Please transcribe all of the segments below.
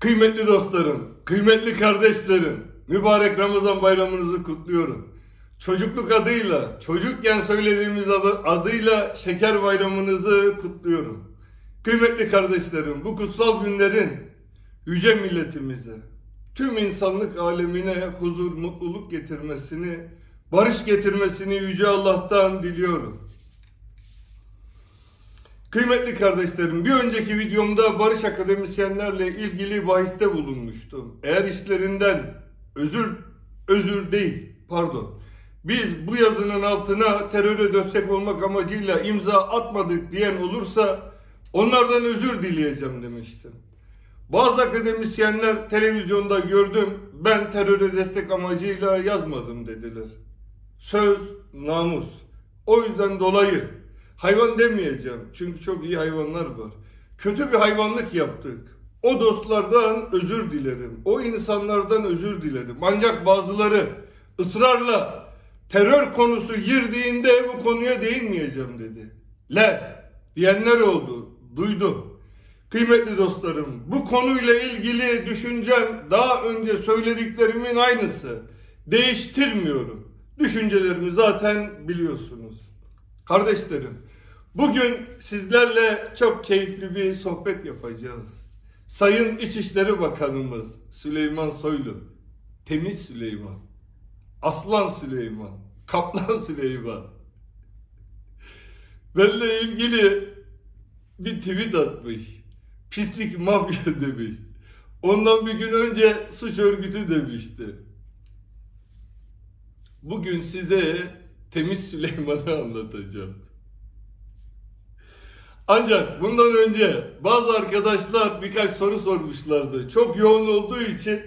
Kıymetli dostlarım, kıymetli kardeşlerim, mübarek Ramazan bayramınızı kutluyorum. Çocukluk adıyla, çocukken söylediğimiz adı, adıyla şeker bayramınızı kutluyorum. Kıymetli kardeşlerim, bu kutsal günlerin yüce milletimize, tüm insanlık alemine huzur, mutluluk getirmesini, barış getirmesini yüce Allah'tan diliyorum. Kıymetli kardeşlerim, bir önceki videomda barış akademisyenlerle ilgili bahiste bulunmuştum. Eğer işlerinden özür, özür değil, pardon. Biz bu yazının altına teröre destek olmak amacıyla imza atmadık diyen olursa onlardan özür dileyeceğim demiştim. Bazı akademisyenler televizyonda gördüm, ben teröre destek amacıyla yazmadım dediler. Söz, namus. O yüzden dolayı hayvan demeyeceğim. Çünkü çok iyi hayvanlar var. Kötü bir hayvanlık yaptık. O dostlardan özür dilerim. O insanlardan özür dilerim. Ancak bazıları ısrarla terör konusu girdiğinde bu konuya değinmeyeceğim dedi. Le diyenler oldu. Duydum. Kıymetli dostlarım, bu konuyla ilgili düşüncem daha önce söylediklerimin aynısı. Değiştirmiyorum. Düşüncelerimi zaten biliyorsunuz. Kardeşlerim, bugün sizlerle çok keyifli bir sohbet yapacağız. Sayın İçişleri Bakanımız Süleyman Soylu, Temiz Süleyman, Aslan Süleyman, Kaplan Süleyman. Benimle ilgili bir tweet atmış. Pislik mafya demiş. Ondan bir gün önce suç örgütü demişti. Bugün size Temiz Süleyman'ı anlatacağım. Ancak bundan önce bazı arkadaşlar birkaç soru sormuşlardı. Çok yoğun olduğu için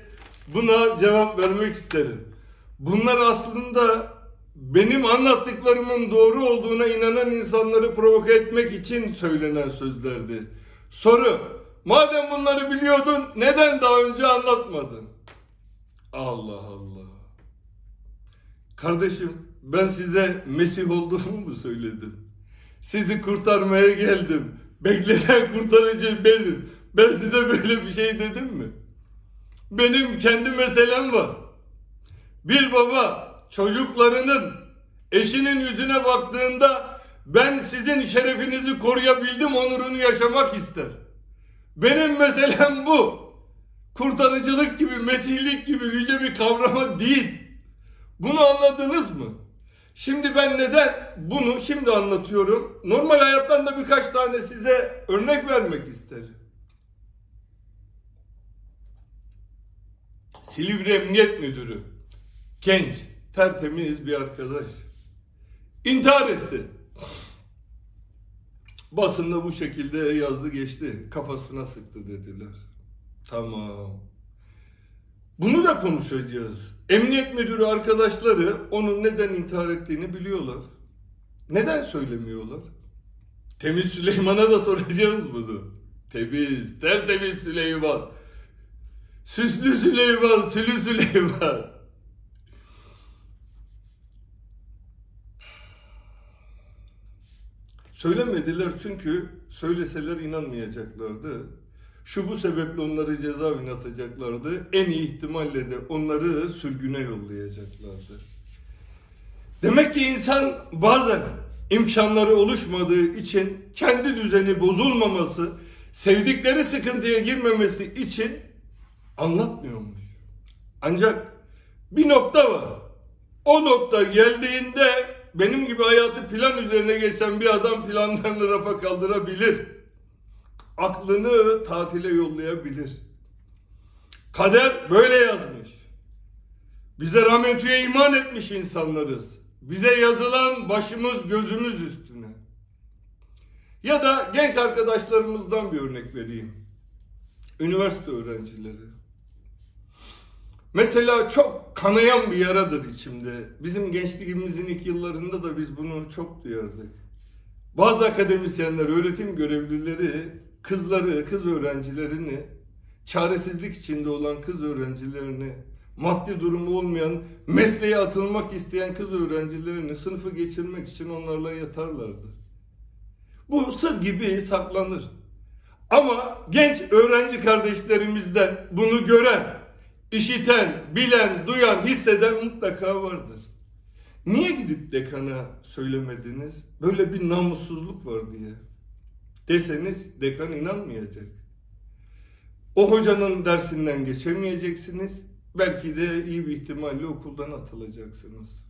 buna cevap vermek isterim. Bunlar aslında benim anlattıklarımın doğru olduğuna inanan insanları provoke etmek için söylenen sözlerdi. Soru, madem bunları biliyordun neden daha önce anlatmadın? Allah Allah. Kardeşim ben size Mesih olduğumu mu söyledim? Sizi kurtarmaya geldim. Beklenen kurtarıcı benim. Ben size böyle bir şey dedim mi? Benim kendi meselem var. Bir baba çocuklarının eşinin yüzüne baktığında ben sizin şerefinizi koruyabildim onurunu yaşamak ister. Benim meselem bu. Kurtarıcılık gibi, mesihlik gibi yüce bir kavrama değil. Bunu anladınız mı? Şimdi ben neden bunu şimdi anlatıyorum? Normal hayattan da birkaç tane size örnek vermek isterim. Silivri Emniyet Müdürü. Genç, tertemiz bir arkadaş. İntihar etti. Basında bu şekilde yazdı geçti. Kafasına sıktı dediler. Tamam. Bunu da konuşacağız. Emniyet müdürü arkadaşları onun neden intihar ettiğini biliyorlar. Neden söylemiyorlar? Temiz Süleyman'a da soracağız bunu. Temiz, tertemiz Süleyman. Süslü Süleyman, Sülü Süleyman. Söylemediler çünkü söyleseler inanmayacaklardı. Şu bu sebeple onları cezaevine atacaklardı. En iyi ihtimalle de onları sürgüne yollayacaklardı. Demek ki insan bazen imkanları oluşmadığı için kendi düzeni bozulmaması, sevdikleri sıkıntıya girmemesi için anlatmıyormuş. Ancak bir nokta var. O nokta geldiğinde benim gibi hayatı plan üzerine geçen bir adam planlarını rafa kaldırabilir. Aklını tatile yollayabilir. Kader böyle yazmış. Bize rahmetüye iman etmiş insanlarız. Bize yazılan başımız gözümüz üstüne. Ya da genç arkadaşlarımızdan bir örnek vereyim. Üniversite öğrencileri. Mesela çok kanayan bir yaradır içimde. Bizim gençliğimizin ilk yıllarında da biz bunu çok duyardık. Bazı akademisyenler, öğretim görevlileri kızları, kız öğrencilerini, çaresizlik içinde olan kız öğrencilerini, maddi durumu olmayan, mesleğe atılmak isteyen kız öğrencilerini sınıfı geçirmek için onlarla yatarlardı. Bu sır gibi saklanır. Ama genç öğrenci kardeşlerimizden bunu gören, işiten, bilen, duyan, hisseden mutlaka vardır. Niye gidip dekana söylemediniz? Böyle bir namussuzluk var diye. Deseniz dekan inanmayacak. O hocanın dersinden geçemeyeceksiniz. Belki de iyi bir ihtimalle okuldan atılacaksınız.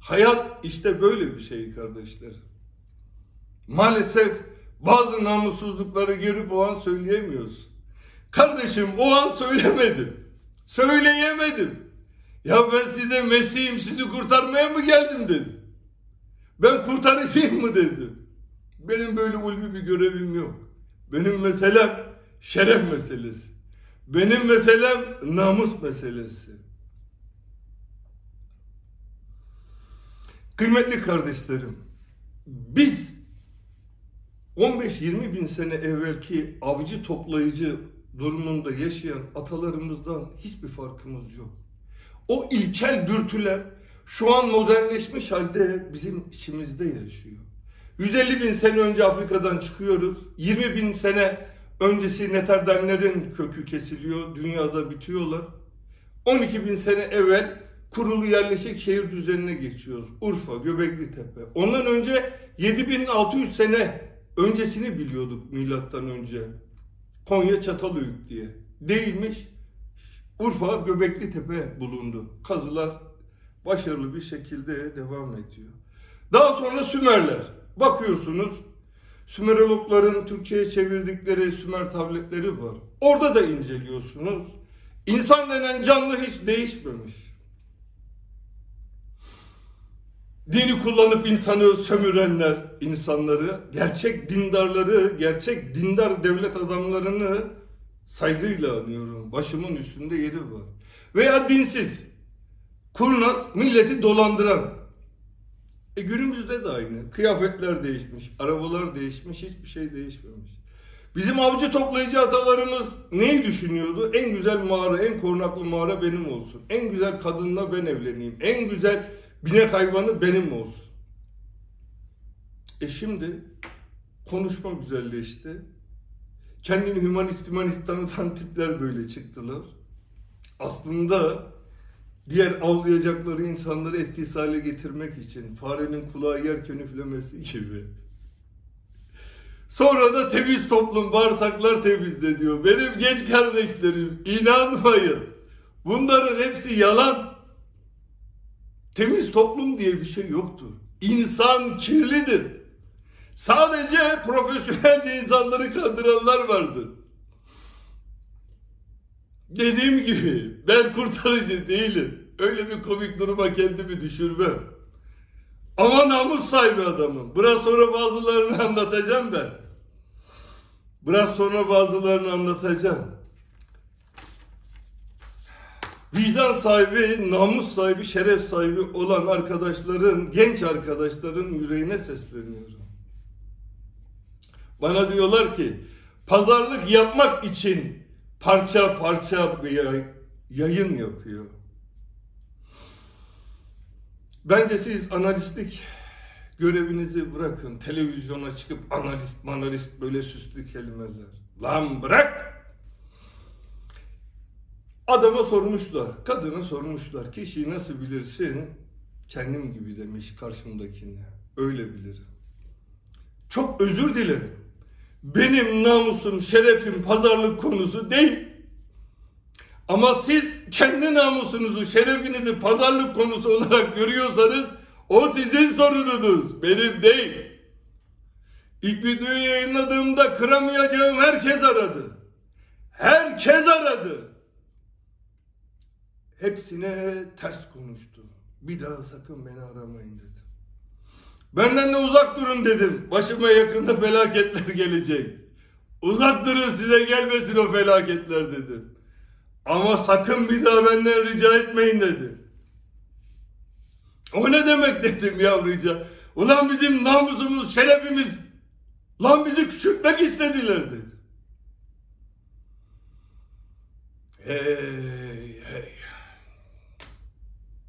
Hayat işte böyle bir şey kardeşler. Maalesef bazı namussuzlukları görüp o an söyleyemiyoruz. Kardeşim o an söylemedim. Söyleyemedim. Ya ben size Mesih'im sizi kurtarmaya mı geldim dedim. Ben kurtarıcıyım mı dedim. Benim böyle ulvi bir görevim yok. Benim meselem şeref meselesi. Benim meselem namus meselesi. Kıymetli kardeşlerim, biz 15-20 bin sene evvelki avcı toplayıcı durumunda yaşayan atalarımızdan hiçbir farkımız yok. O ilkel dürtüler şu an modernleşmiş halde bizim içimizde yaşıyor. 150 bin sene önce Afrika'dan çıkıyoruz. 20 bin sene öncesi Neterdenlerin kökü kesiliyor. Dünyada bitiyorlar. 12 bin sene evvel kurulu yerleşik şehir düzenine geçiyoruz. Urfa, Göbekli Tepe. Ondan önce 7600 sene öncesini biliyorduk milattan önce. Konya Çatalhöyük diye. Değilmiş. Urfa Göbekli Tepe bulundu. Kazılar başarılı bir şekilde devam ediyor. Daha sonra Sümerler. Bakıyorsunuz Sümerologların Türkçe'ye çevirdikleri Sümer tabletleri var. Orada da inceliyorsunuz. İnsan denen canlı hiç değişmemiş. Dini kullanıp insanı sömürenler, insanları, gerçek dindarları, gerçek dindar devlet adamlarını saygıyla anıyorum. Başımın üstünde yeri var. Veya dinsiz, kurnaz, milleti dolandıran. E günümüzde de aynı. Kıyafetler değişmiş, arabalar değişmiş, hiçbir şey değişmemiş. Bizim avcı toplayıcı atalarımız neyi düşünüyordu? En güzel mağara, en korunaklı mağara benim olsun. En güzel kadınla ben evleneyim. En güzel binek hayvanı benim olsun. E şimdi konuşma güzelleşti. Kendini hümanist hümanist tanıtan tipler böyle çıktılar. Aslında diğer avlayacakları insanları etkisiz hale getirmek için farenin kulağı yerken üflemesi gibi. Sonra da temiz toplum bağırsaklar temizle diyor. Benim genç kardeşlerim inanmayın. Bunların hepsi yalan. Temiz toplum diye bir şey yoktur. İnsan kirlidir. Sadece profesyonelce insanları kandıranlar vardır. Dediğim gibi ben kurtarıcı değilim. Öyle bir komik duruma kendimi düşürmem. Ama namus sahibi adamım. Biraz sonra bazılarını anlatacağım ben. Biraz sonra bazılarını anlatacağım. Vicdan sahibi, namus sahibi, şeref sahibi olan arkadaşların, genç arkadaşların yüreğine sesleniyorum. Bana diyorlar ki pazarlık yapmak için parça parça bir yayın yapıyor. Bence siz analistlik görevinizi bırakın. Televizyona çıkıp analist manalist böyle süslü kelimeler. Lan bırak! Adama sormuşlar, kadına sormuşlar. Kişiyi nasıl bilirsin? Kendim gibi demiş karşımdakine. Öyle bilirim. Çok özür dilerim. Benim namusum, şerefim pazarlık konusu değil. Ama siz kendi namusunuzu, şerefinizi pazarlık konusu olarak görüyorsanız o sizin sorununuz, benim değil. İlk videoyu yayınladığımda kıramayacağım herkes aradı. Herkes aradı. Hepsine ters konuştu. Bir daha sakın beni aramayın dedi. Benden de uzak durun dedim. Başıma yakında felaketler gelecek. Uzak durun size gelmesin o felaketler dedim. Ama sakın bir daha benden rica etmeyin dedi. O ne demek dedim ya rica. Ulan bizim namusumuz, şerefimiz. Lan bizi küçültmek istediler dedi. Hey hey.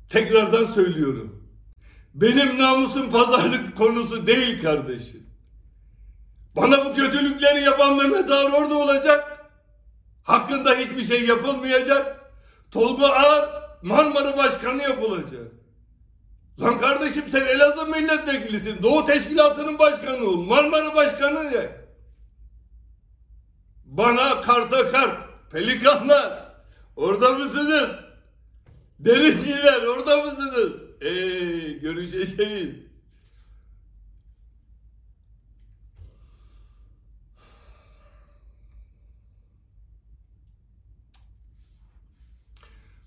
Tekrardan söylüyorum. Benim namusum pazarlık konusu değil kardeşim. Bana bu kötülükleri yapan Mehmet Ağar orada olacak. Hakkında hiçbir şey yapılmayacak. Tolga Ağar Marmara Başkanı yapılacak. Lan kardeşim sen Elazığ milletvekilisin. Doğu Teşkilatı'nın başkanı ol. Marmara Başkanı ne? Bana karta kart, pelikanlar orada mısınız? Derinciler orada mısınız? Eee görüşeceğiz.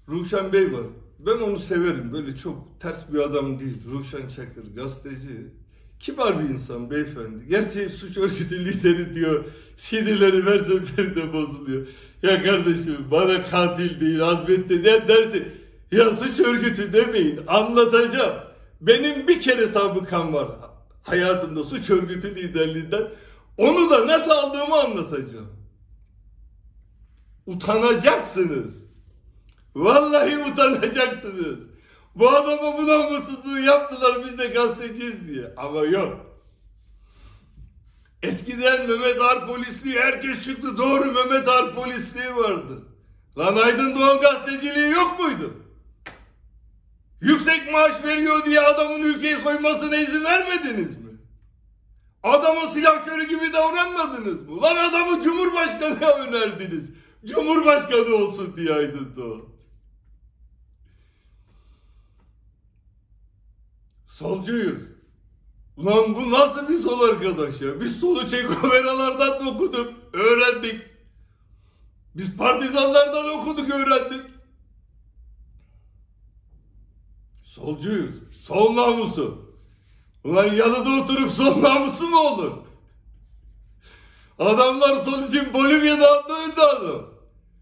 Ruşen Bey var. Ben onu severim. Böyle çok ters bir adam değil. Ruşen Çakır, gazeteci. Kibar bir insan beyefendi. Gerçi suç örgütü lideri diyor. Sinirleri her seferinde bozuluyor. Ya kardeşim bana katil değil azmetti ne dersin? Ya suç örgütü demeyin anlatacağım. Benim bir kere sabıkam var hayatımda suç örgütü liderliğinden. Onu da nasıl aldığımı anlatacağım. Utanacaksınız. Vallahi utanacaksınız. Bu adama bu namussuzluğu yaptılar biz de gazeteciyiz diye. Ama yok. Eskiden Mehmet Ar polisliği herkes çıktı. Doğru Mehmet Ar polisliği vardı. Lan Aydın Doğan gazeteciliği yok muydu? Yüksek maaş veriyor diye adamın ülkeyi soymasına izin vermediniz mi? Adamı silahşörü gibi davranmadınız mı? Lan adamı Cumhurbaşkanı'na önerdiniz. Cumhurbaşkanı olsun diye Aydın Doğan. Solcuyuz. Ulan bu nasıl bir sol arkadaş ya? Biz solu Çekoveralardan da okuduk, öğrendik. Biz partizanlardan okuduk, öğrendik. Solcuyuz. Sol namusu. Ulan yanında oturup sol namusu mu olur? Adamlar sol için Bolivya'da öldü adam.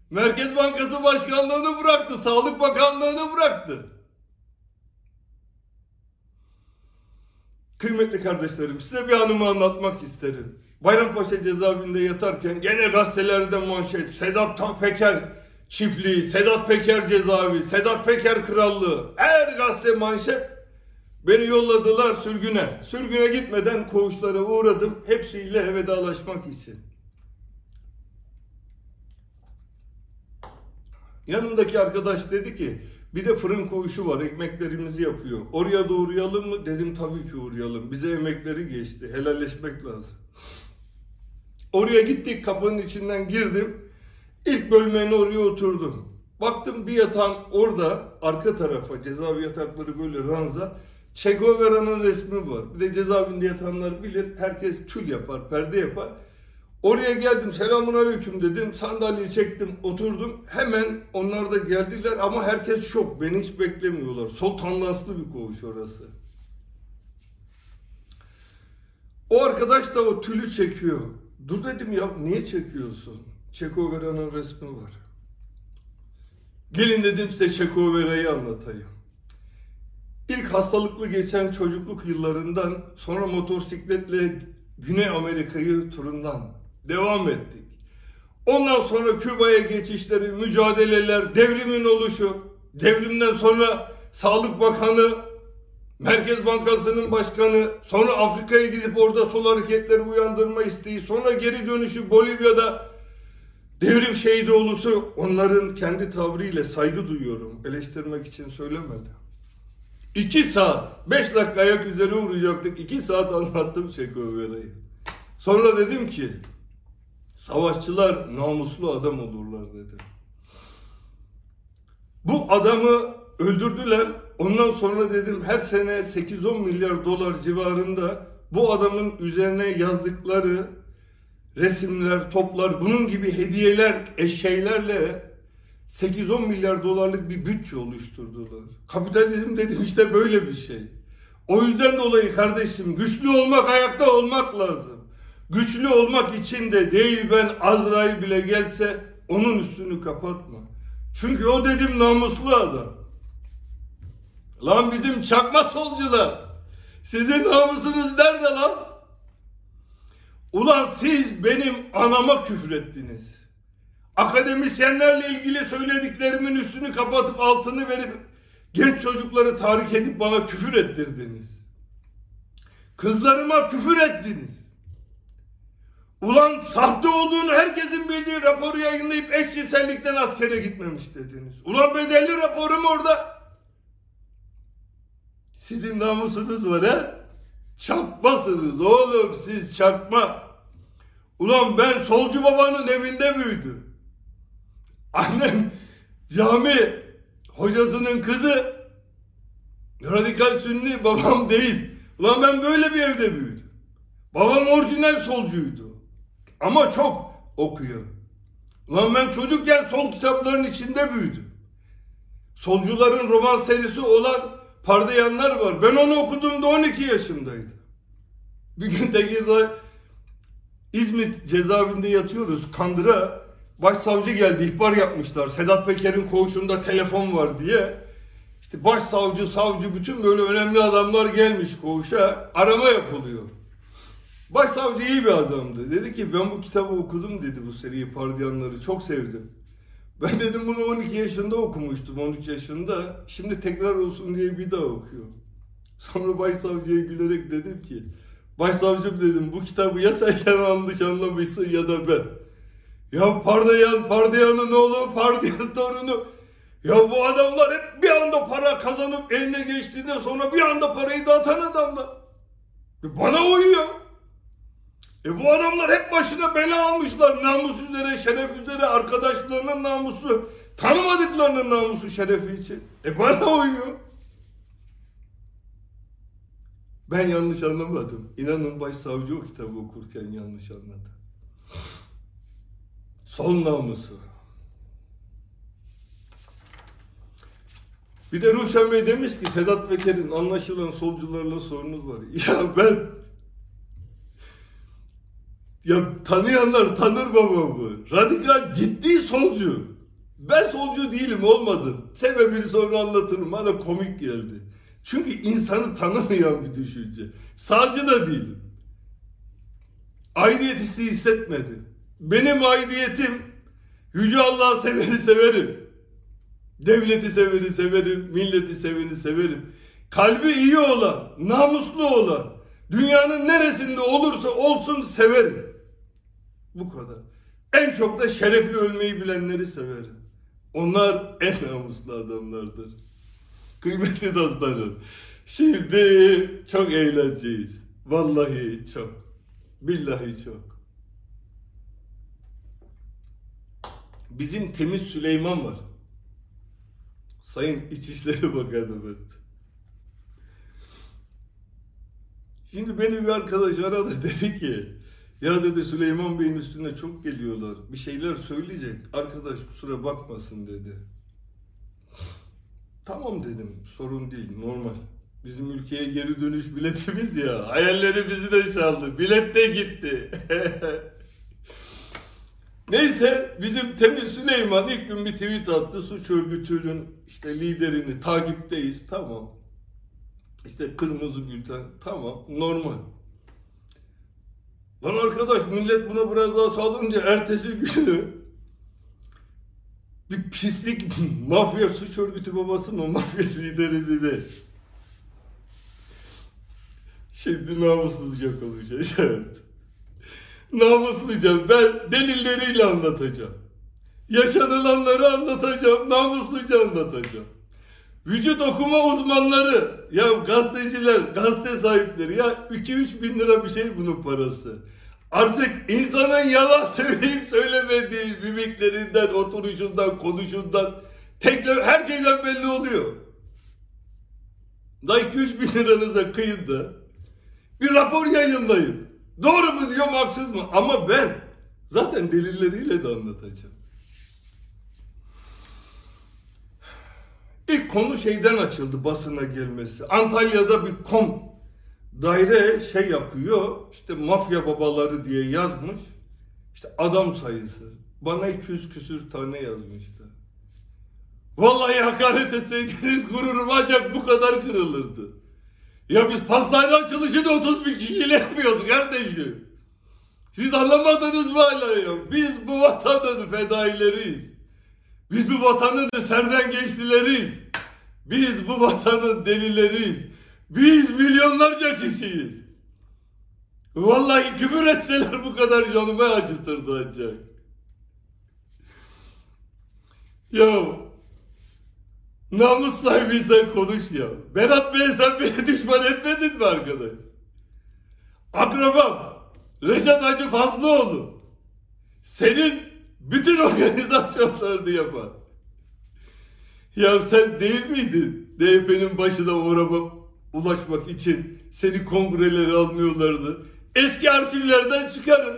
Merkez Bankası Başkanlığını bıraktı, Sağlık Bakanlığını bıraktı. Kıymetli kardeşlerim size bir anımı anlatmak isterim. Bayrampaşa cezaevinde yatarken gene gazetelerde manşet Sedat Peker çiftliği, Sedat Peker cezaevi, Sedat Peker krallığı. Her gazete manşet. Beni yolladılar sürgüne. Sürgüne gitmeden koğuşlara uğradım. Hepsiyle vedalaşmak için. Yanımdaki arkadaş dedi ki bir de fırın koğuşu var ekmeklerimizi yapıyor. Oraya da uğrayalım mı? Dedim tabii ki uğrayalım. Bize emekleri geçti. Helalleşmek lazım. Oraya gittik kapının içinden girdim. İlk bölmene oraya oturdum. Baktım bir yatağın orada arka tarafa cezaevi yatakları böyle ranza. Che Guevara'nın resmi var. Bir de cezaevinde yatanlar bilir. Herkes tül yapar, perde yapar. Oraya geldim selamun aleyküm dedim. Sandalyeyi çektim oturdum. Hemen onlar da geldiler ama herkes şok. Beni hiç beklemiyorlar. Sol bir koğuş orası. O arkadaş da o tülü çekiyor. Dur dedim ya niye çekiyorsun? Çekovera'nın resmi var. Gelin dedim size Çekovera'yı anlatayım. İlk hastalıklı geçen çocukluk yıllarından sonra motosikletle Güney Amerika'yı turundan devam ettik. Ondan sonra Küba'ya geçişleri, mücadeleler, devrimin oluşu, devrimden sonra Sağlık Bakanı, Merkez Bankası'nın başkanı, sonra Afrika'ya gidip orada sol hareketleri uyandırma isteği, sonra geri dönüşü Bolivya'da devrim şehidi oluşu onların kendi tavrıyla saygı duyuyorum. Eleştirmek için söylemedim. İki saat, beş dakika ayak üzere uğrayacaktık. İki saat anlattım Çekovera'yı. Sonra dedim ki, savaşçılar namuslu adam olurlar dedim. Bu adamı öldürdüler. Ondan sonra dedim her sene 8-10 milyar dolar civarında bu adamın üzerine yazdıkları resimler, toplar, bunun gibi hediyeler, eşyaylarla 8-10 milyar dolarlık bir bütçe oluşturdular. Kapitalizm dedim işte böyle bir şey. O yüzden dolayı kardeşim güçlü olmak ayakta olmak lazım. Güçlü olmak için de değil ben Azrail bile gelse onun üstünü kapatma. Çünkü o dedim namuslu adam. Lan bizim çakma solcular. Sizin namusunuz nerede lan? Ulan siz benim anama küfrettiniz. Akademisyenlerle ilgili söylediklerimin üstünü kapatıp altını verip genç çocukları tahrik edip bana küfür ettirdiniz. Kızlarıma küfür ettiniz. Ulan sahte olduğunu herkesin bildiği raporu yayınlayıp eşcinsellikten askere gitmemiş dediniz. Ulan bedelli raporum orada. Sizin namusunuz var ha? Çakmasınız oğlum siz çakma. Ulan ben solcu babanın evinde büyüdüm. Annem cami hocasının kızı radikal sünni babam deist. Ulan ben böyle bir evde büyüdüm. Babam orijinal solcuydu. Ama çok okuyor. Ulan ben çocukken sol kitapların içinde büyüdüm. Solcuların roman serisi olan Pardayanlar var. Ben onu okuduğumda 12 yaşındaydım. Bir gün Tekirdağ İzmit cezaevinde yatıyoruz. Kandıra başsavcı geldi ihbar yapmışlar. Sedat Peker'in koğuşunda telefon var diye. İşte başsavcı, savcı bütün böyle önemli adamlar gelmiş koğuşa. Arama yapılıyor. Başsavcı iyi bir adamdı. Dedi ki ben bu kitabı okudum dedi bu seriyi Pardiyanları. Çok sevdim. Ben dedim bunu 12 yaşında okumuştum 13 yaşında. Şimdi tekrar olsun diye bir daha okuyorum. Sonra başsavcıya gülerek dedim ki Başsavcım dedim bu kitabı ya sen yanlış anlamışsın ya da ben. Ya Pardayan, Pardayan'ın oğlu, Pardayan torunu. Ya bu adamlar hep bir anda para kazanıp eline geçtiğinde sonra bir anda parayı dağıtan adamlar. E bana uyuyor. E bu adamlar hep başına bela almışlar. Namus üzere, şeref üzere, arkadaşlarının namusu, tanımadıklarının namusu, şerefi için. E bana uyuyor. Ben yanlış anlamadım. İnanın başsavcı o kitabı okurken yanlış anladı. Son namusu. Bir de Ruşen Bey demiş ki Sedat Peker'in anlaşılan solcularla sorunuz var. Ya ben ya tanıyanlar tanır babamı. Radikal ciddi solcu. Ben solcu değilim olmadım. Sebebini sonra anlatırım. Bana komik geldi. Çünkü insanı tanımayan bir düşünce. Sağcı da değilim. Aidiyet hissi hissetmedim. Benim aidiyetim Yüce Allah'ı seveni severim. Devleti seveni severim, milleti seveni severim. Kalbi iyi olan, namuslu olan, dünyanın neresinde olursa olsun severim. Bu kadar. En çok da şerefli ölmeyi bilenleri severim. Onlar en namuslu adamlardır. Kıymetli dostlarım. Şimdi çok eğleneceğiz. Vallahi çok. Billahi çok. Bizim temiz Süleyman var. Sayın İçişleri Bakanımız. Şimdi beni bir arkadaş aradı dedi ki ya dedi Süleyman Bey'in üstüne çok geliyorlar. Bir şeyler söyleyecek. Arkadaş kusura bakmasın dedi. Tamam dedim. Sorun değil. Normal. Bizim ülkeye geri dönüş biletimiz ya. Hayalleri bizi de çaldı. Bilet de gitti. Neyse bizim Temiz Süleyman ilk gün bir tweet attı. Suç örgütünün işte liderini takipteyiz. Tamam. İşte kırmızı bülten. Tamam. Normal. Lan arkadaş millet buna biraz daha sağlayınca ertesi günü bir pislik mafya suç örgütü babası mı mafya lideri de şimdi namussuzca konuşacağız. namusluca ben delilleriyle anlatacağım. Yaşanılanları anlatacağım, namusluca anlatacağım. Vücut okuma uzmanları, ya gazeteciler, gazete sahipleri, ya 2-3 bin lira bir şey bunun parası. Artık insanın yalan söyleyip söylemediği mimiklerinden, oturuşundan, konuşundan, tekrar her şeyden belli oluyor. Da 2-3 bin liranıza kıyın da bir rapor yayınlayın. Doğru mu diyor haksız mı? Ama ben zaten delilleriyle de anlatacağım. İlk konu şeyden açıldı basına gelmesi. Antalya'da bir kom daire şey yapıyor. işte mafya babaları diye yazmış. İşte adam sayısı. Bana 200 küsür tane yazmıştı. Vallahi hakaret etseydiniz gururum ancak bu kadar kırılırdı. Ya biz pastane açılışını 30 bin kişiyle yapıyoruz kardeşim. Siz anlamadınız mı hala ya? Biz bu vatanın fedaileriyiz. Biz bu vatanın serden geçtileriyiz. Biz bu vatanın delileriyiz. Biz milyonlarca kişiyiz. Vallahi küfür etseler bu kadar canımı acıtırdı ancak. Ya namus sahibiysen konuş ya. Berat Bey sen beni düşman etmedin mi arkadaş? Akrabam Reşat Hacı Fazlıoğlu senin bütün organizasyonlarını yapar. Ya sen değil miydin DYP'nin başına uğrama, ulaşmak için seni kongreleri almıyorlardı. Eski arşivlerden çıkarın.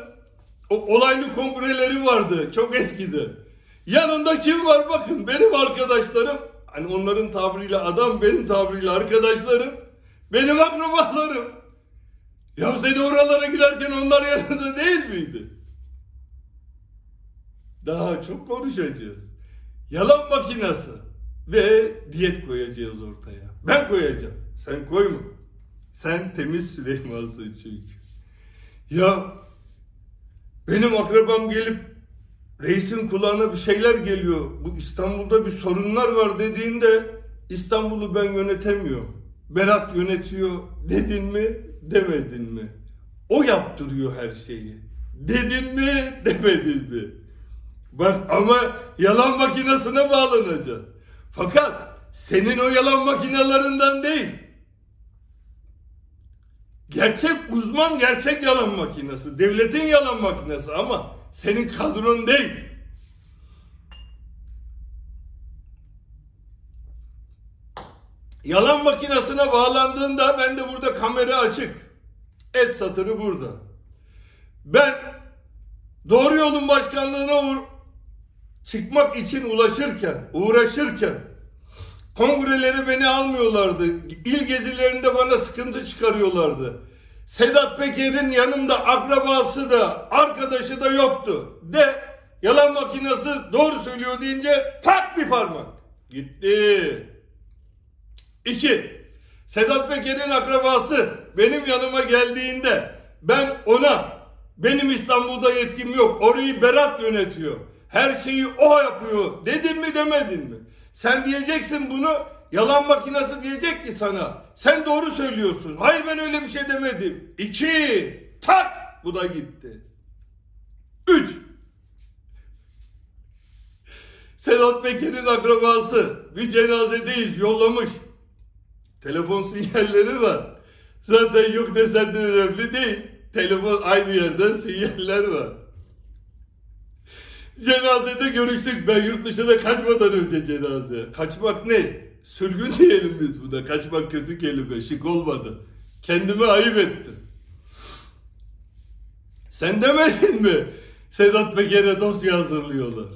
O olaylı kongreleri vardı çok eskide. Yanında kim var bakın benim arkadaşlarım. Hani onların tabiriyle adam benim tabiriyle arkadaşlarım. Benim akrabalarım. Ya seni oralara girerken onlar yanında değil miydi? Daha çok konuşacağız. Yalan makinası ve diyet koyacağız ortaya. Ben koyacağım. Sen koyma. Sen temiz Süleyman'sın çünkü. Ya benim akrabam gelip reisin kulağına bir şeyler geliyor. Bu İstanbul'da bir sorunlar var dediğinde İstanbul'u ben yönetemiyorum. Berat yönetiyor dedin mi demedin mi? O yaptırıyor her şeyi. Dedin mi demedin mi? Bak ama yalan makinesine bağlanacak. Fakat senin o yalan makinelerinden değil. Gerçek uzman gerçek yalan makinesi. Devletin yalan makinesi ama senin kadron değil. Yalan makinesine bağlandığında ben de burada kamera açık. Et satırı burada. Ben doğru yolun başkanlığına çıkmak için ulaşırken, uğraşırken kongreleri beni almıyorlardı. İl gezilerinde bana sıkıntı çıkarıyorlardı. Sedat Peker'in yanımda akrabası da arkadaşı da yoktu. De yalan makinesi doğru söylüyor deyince tak bir parmak. Gitti. İki. Sedat Peker'in akrabası benim yanıma geldiğinde ben ona benim İstanbul'da yetkim yok. Orayı Berat yönetiyor. Her şeyi o yapıyor. Dedin mi demedin mi? Sen diyeceksin bunu yalan makinesi diyecek ki sana. Sen doğru söylüyorsun. Hayır ben öyle bir şey demedim. İki. Tak. Bu da gitti. Üç. Sedat Peker'in akrabası bir cenazedeyiz yollamış. Telefon sinyalleri var. Zaten yok desen de önemli değil. Telefon aynı yerden sinyaller var. Cenazede görüştük. Ben yurt dışına kaçmadan önce cenaze. Kaçmak ne? Sürgün diyelim biz buna. Kaçmak kötü kelime. Şık olmadı. Kendime ayıp ettim. Sen demedin mi? Sedat Peker'e dosya hazırlıyorlar.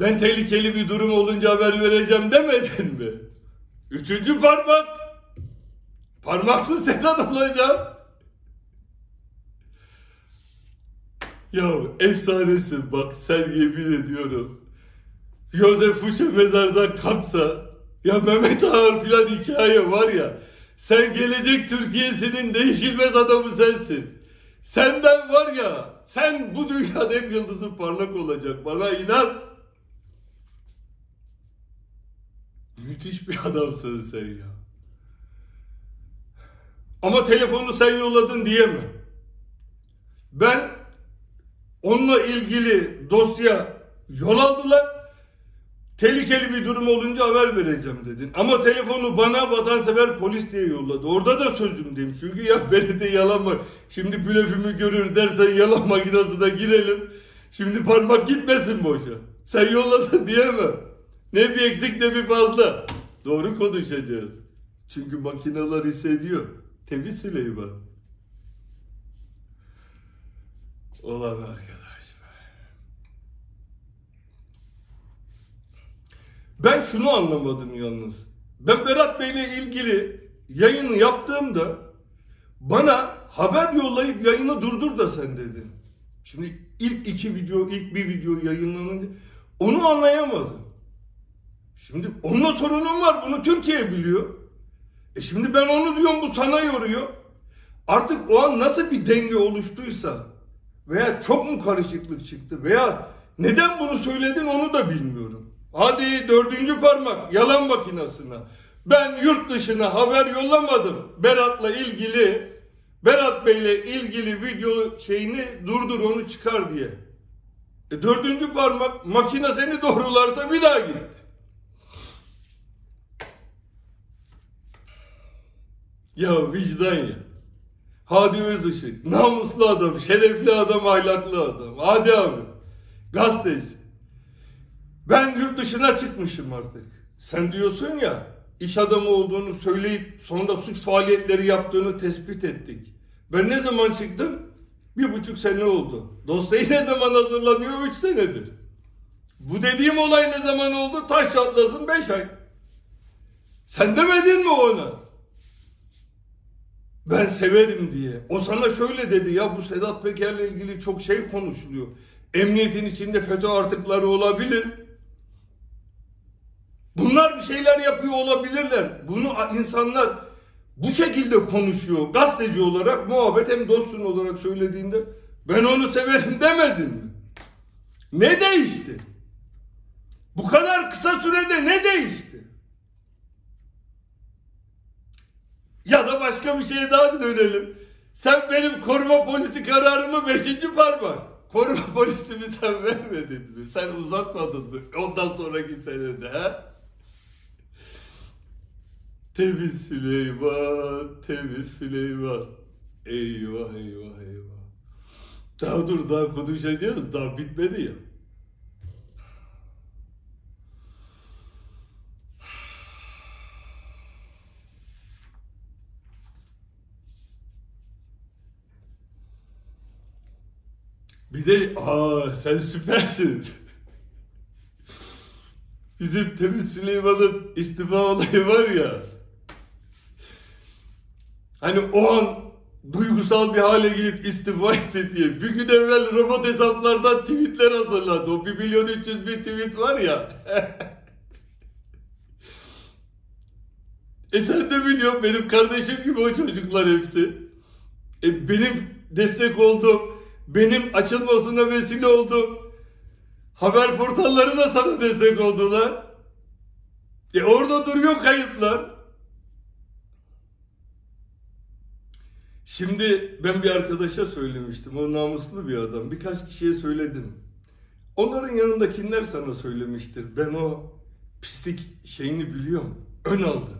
Ben tehlikeli bir durum olunca haber vereceğim demedin mi? Üçüncü parmak. Parmaksız Sedat olacağım. Ya efsanesin bak sen yemin ediyorum. Josef Fuchs mezardan kalksa ya Mehmet Ağar filan hikaye var ya sen gelecek Türkiye'sinin değişilmez adamı sensin. Senden var ya sen bu dünyada hep yıldızın parlak olacak bana inan. Müthiş bir adamsın sen ya. Ama telefonu sen yolladın diyemem. Ben onunla ilgili dosya yol aldılar. Tehlikeli bir durum olunca haber vereceğim dedin. Ama telefonu bana vatansever polis diye yolladı. Orada da sözümdeyim. Çünkü ya beni de yalan var. Şimdi blöfümü görür dersen yalan makinesine girelim. Şimdi parmak gitmesin boşa. Sen yolladın diyemem. Ne bir eksik ne bir fazla. Doğru konuşacağız. Çünkü makineler hissediyor. Temiz Süleyman. Olan arkadaş be. Ben şunu anlamadım yalnız. Ben Berat Bey'le ilgili yayını yaptığımda bana haber yollayıp yayını durdur da sen dedin. Şimdi ilk iki video, ilk bir video yayınlanınca onu anlayamadım. Şimdi onunla sorunum var. Bunu Türkiye biliyor. E şimdi ben onu diyorum bu sana yoruyor. Artık o an nasıl bir denge oluştuysa veya çok mu karışıklık çıktı veya neden bunu söyledin onu da bilmiyorum. Hadi dördüncü parmak yalan makinesine. Ben yurt dışına haber yollamadım. Berat'la ilgili Berat Bey'le ilgili video şeyini durdur onu çıkar diye. E dördüncü parmak makine seni doğrularsa bir daha git. Ya vicdan ya. Hadi Özışık, namuslu adam, şerefli adam, ahlaklı adam. Hadi abi, gazeteci. Ben yurt dışına çıkmışım artık. Sen diyorsun ya, iş adamı olduğunu söyleyip sonra suç faaliyetleri yaptığını tespit ettik. Ben ne zaman çıktım? Bir buçuk sene oldu. Dosyayı ne zaman hazırlanıyor? Üç senedir. Bu dediğim olay ne zaman oldu? Taş çatlasın beş ay. Sen demedin mi ona? Ben severim diye. O sana şöyle dedi ya bu Sedat Peker'le ilgili çok şey konuşuluyor. Emniyetin içinde FETÖ artıkları olabilir. Bunlar bir şeyler yapıyor olabilirler. Bunu insanlar bu şekilde konuşuyor. Gazeteci olarak muhabbet hem dostun olarak söylediğinde ben onu severim demedin mi? Ne değişti? Bu kadar kısa sürede ne değişti? Ya da başka bir şeye daha dönelim. Sen benim koruma polisi kararımı beşinci parmak. Koruma polisimi sen vermedin mi? Sen uzatmadın mı? Ondan sonraki senede ha? Temiz Süleyman, temiz Süleyman. Eyvah eyvah eyvah. Daha dur daha konuşacağız. Daha bitmedi ya. Bir de aa sen süpersin. Bizim Temiz Süleyman'ın istifa olayı var ya. Hani o an duygusal bir hale gelip istifa etti diye. Bir gün evvel robot hesaplardan tweetler hazırladı. O 1 milyon 300 bin tweet var ya. e sen de biliyorsun benim kardeşim gibi o çocuklar hepsi. E benim destek oldum. Benim açılmasına vesile oldum. Haber portalları da sana destek oldular. E orada duruyor kayıtlar. Şimdi ben bir arkadaşa söylemiştim. O namuslu bir adam. Birkaç kişiye söyledim. Onların yanında kimler sana söylemiştir? Ben o pislik şeyini biliyorum. Ön aldım.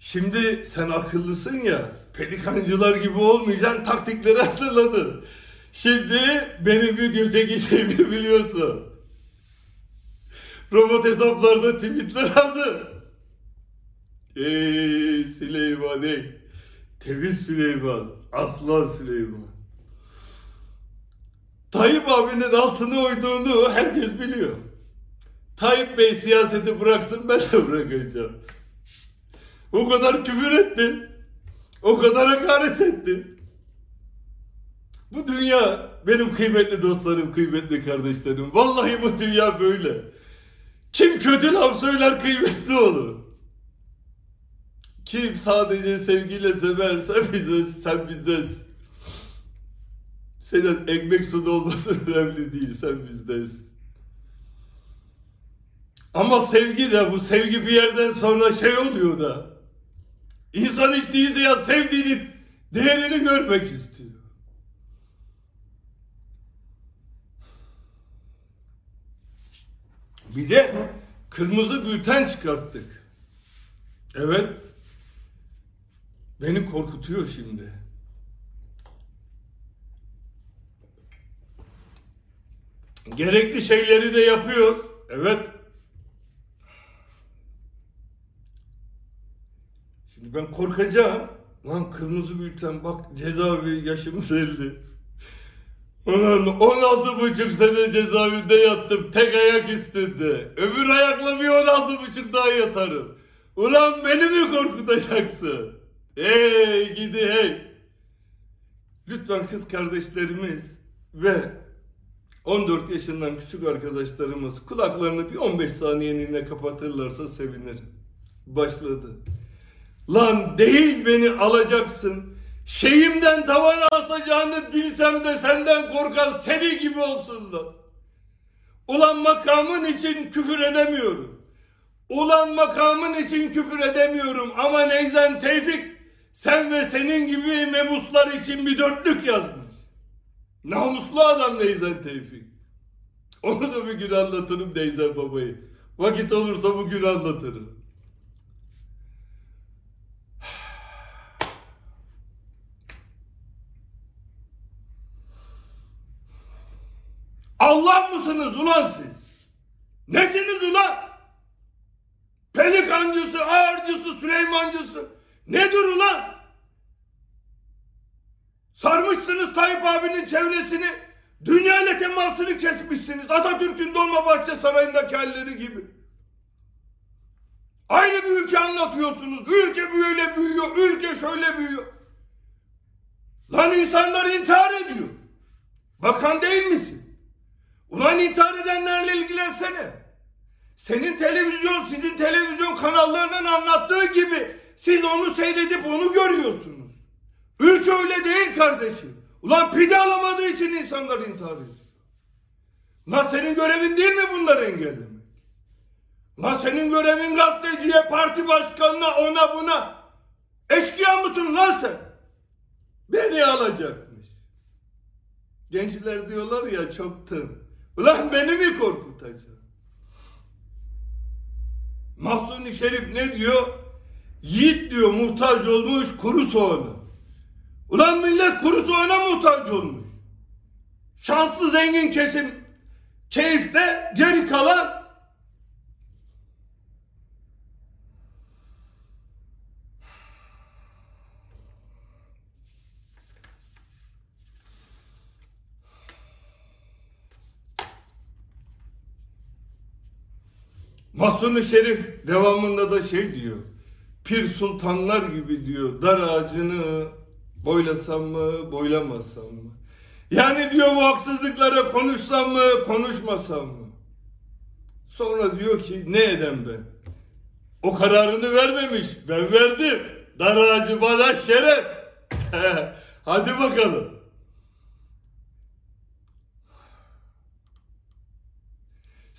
Şimdi sen akıllısın ya. Pelikancılar gibi olmayacaksın. Taktikleri hazırladın. Şimdi benim video çekeceğimi biliyorsun. Robot hesaplarda tweetler hazır. Ey Süleyman ey. Temiz Süleyman. Aslan Süleyman. Tayyip abinin altına oyduğunu herkes biliyor. Tayyip Bey siyaseti bıraksın ben de bırakacağım. O kadar küfür etti. O kadar hakaret etti. Bu dünya benim kıymetli dostlarım, kıymetli kardeşlerim. Vallahi bu dünya böyle. Kim kötü laf söyler kıymetli olur. Kim sadece sevgiyle severse bize, sen bizdesin. Senin ekmek suda olması önemli değil, sen bizdesin. Ama sevgi de bu sevgi bir yerden sonra şey oluyor da. İnsan hiç değilse ya sevdiğinin değerini görmek istiyor. Bir de kırmızı bülten çıkarttık. Evet. Beni korkutuyor şimdi. Gerekli şeyleri de yapıyor. Evet. Şimdi ben korkacağım. Lan kırmızı bülten bak cezaevi yaşımız 50. Ulan 16 buçuk sene cezaevinde yattım tek ayak üstünde. Öbür ayakla bir 16 buçuk daha yatarım. Ulan beni mi korkutacaksın? Hey gidi hey. Lütfen kız kardeşlerimiz ve 14 yaşından küçük arkadaşlarımız kulaklarını bir 15 saniyeliğine kapatırlarsa sevinirim. Başladı. Lan değil beni alacaksın. Şeyimden tavana asacağını bilsem de senden korkan seni gibi olsun lan. Ulan makamın için küfür edemiyorum. Ulan makamın için küfür edemiyorum ama Neyzen Tevfik sen ve senin gibi memuslar için bir dörtlük yazmış. Namuslu adam Neyzen Tevfik. Onu da bir gün anlatırım Neyzen babayı. Vakit olursa bugün anlatırım. Allah mısınız ulan siz? Nesiniz ulan? Pelikancısı, ağırcısı, Süleymancısı. Nedir ulan? Sarmışsınız Tayyip abinin çevresini. Dünya ile temasını kesmişsiniz. Atatürk'ün Dolmabahçe Sarayı'ndaki halleri gibi. Aynı bir ülke anlatıyorsunuz. Ülke böyle büyüyor, ülke şöyle büyüyor. Lan insanlar intihar ediyor. Bakan değil misin? Ulan intihar edenlerle ilgilensene. Senin televizyon, sizin televizyon kanallarının anlattığı gibi siz onu seyredip onu görüyorsunuz. Ülke öyle değil kardeşim. Ulan pide alamadığı için insanlar intihar ediyor. Ulan senin görevin değil mi bunları engellemek? Ulan senin görevin gazeteciye, parti başkanına, ona buna. Eşkıya mısın lan sen? Beni alacakmış. Gençler diyorlar ya çoktan. Ulan beni mi korkutacak? Mahsuni Şerif ne diyor? Yiğit diyor muhtaç olmuş kuru soğana. Ulan millet kuru soğana muhtaç olmuş. Şanslı zengin kesim keyifte geri kalan Mahsuni Şerif devamında da şey diyor. Pir sultanlar gibi diyor. Dar ağacını boylasam mı, boylamasam mı? Yani diyor bu haksızlıklara konuşsam mı, konuşmasam mı? Sonra diyor ki ne edem ben? O kararını vermemiş. Ben verdim. Dar ağacı bana şeref. Hadi bakalım.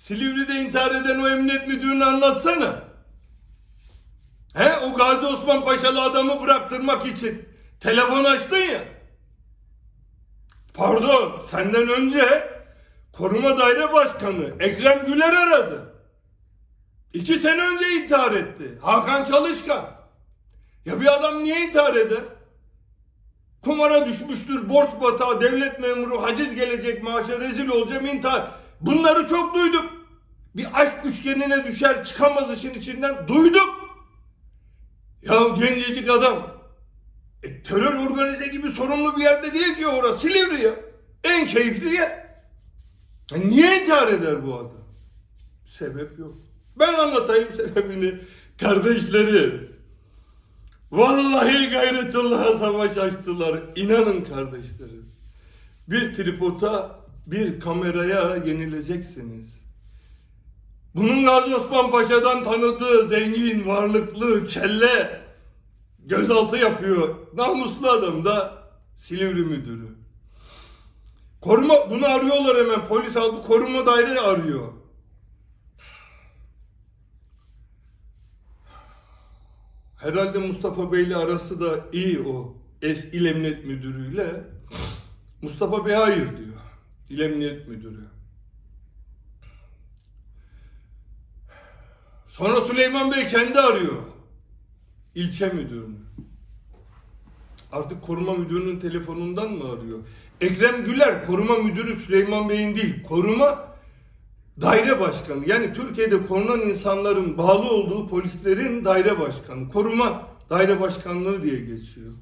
Silivri'de intihar eden o emniyet müdürünü anlatsana. He o Gazi Osman Paşalı adamı bıraktırmak için telefon açtın ya. Pardon senden önce koruma daire başkanı Ekrem Güler aradı. İki sene önce intihar etti. Hakan Çalışkan. Ya bir adam niye intihar eder? Kumara düşmüştür, borç batağı, devlet memuru, haciz gelecek maaşa rezil olacağım intihar. Bunları çok duyduk. Bir aşk üçgenine düşer çıkamaz işin içinden duyduk. Ya gencecik adam. E, terör organize gibi sorumlu bir yerde değil ki orası. Silivri ya. En keyifli yer. E, niye intihar eder bu adam? Sebep yok. Ben anlatayım sebebini. Kardeşleri. Vallahi gayretullah'a savaş açtılar. İnanın kardeşlerim. Bir tripoda bir kameraya yenileceksiniz. Bunun Gazi Osman Paşa'dan tanıdığı zengin, varlıklı, kelle gözaltı yapıyor. Namuslu adam da Silivri müdürü. Koruma bunu arıyorlar hemen. Polis aldı koruma daire arıyor. Herhalde Mustafa Bey'le arası da iyi o. Es İl Emniyet Müdürü'yle. Mustafa Bey hayır diyor. İl Emniyet Müdürü. Sonra Süleyman Bey kendi arıyor. İlçe müdürünü. Artık koruma müdürünün telefonundan mı arıyor? Ekrem Güler koruma müdürü Süleyman Bey'in değil. Koruma daire başkanı. Yani Türkiye'de korunan insanların bağlı olduğu polislerin daire başkanı. Koruma daire başkanlığı diye geçiyor.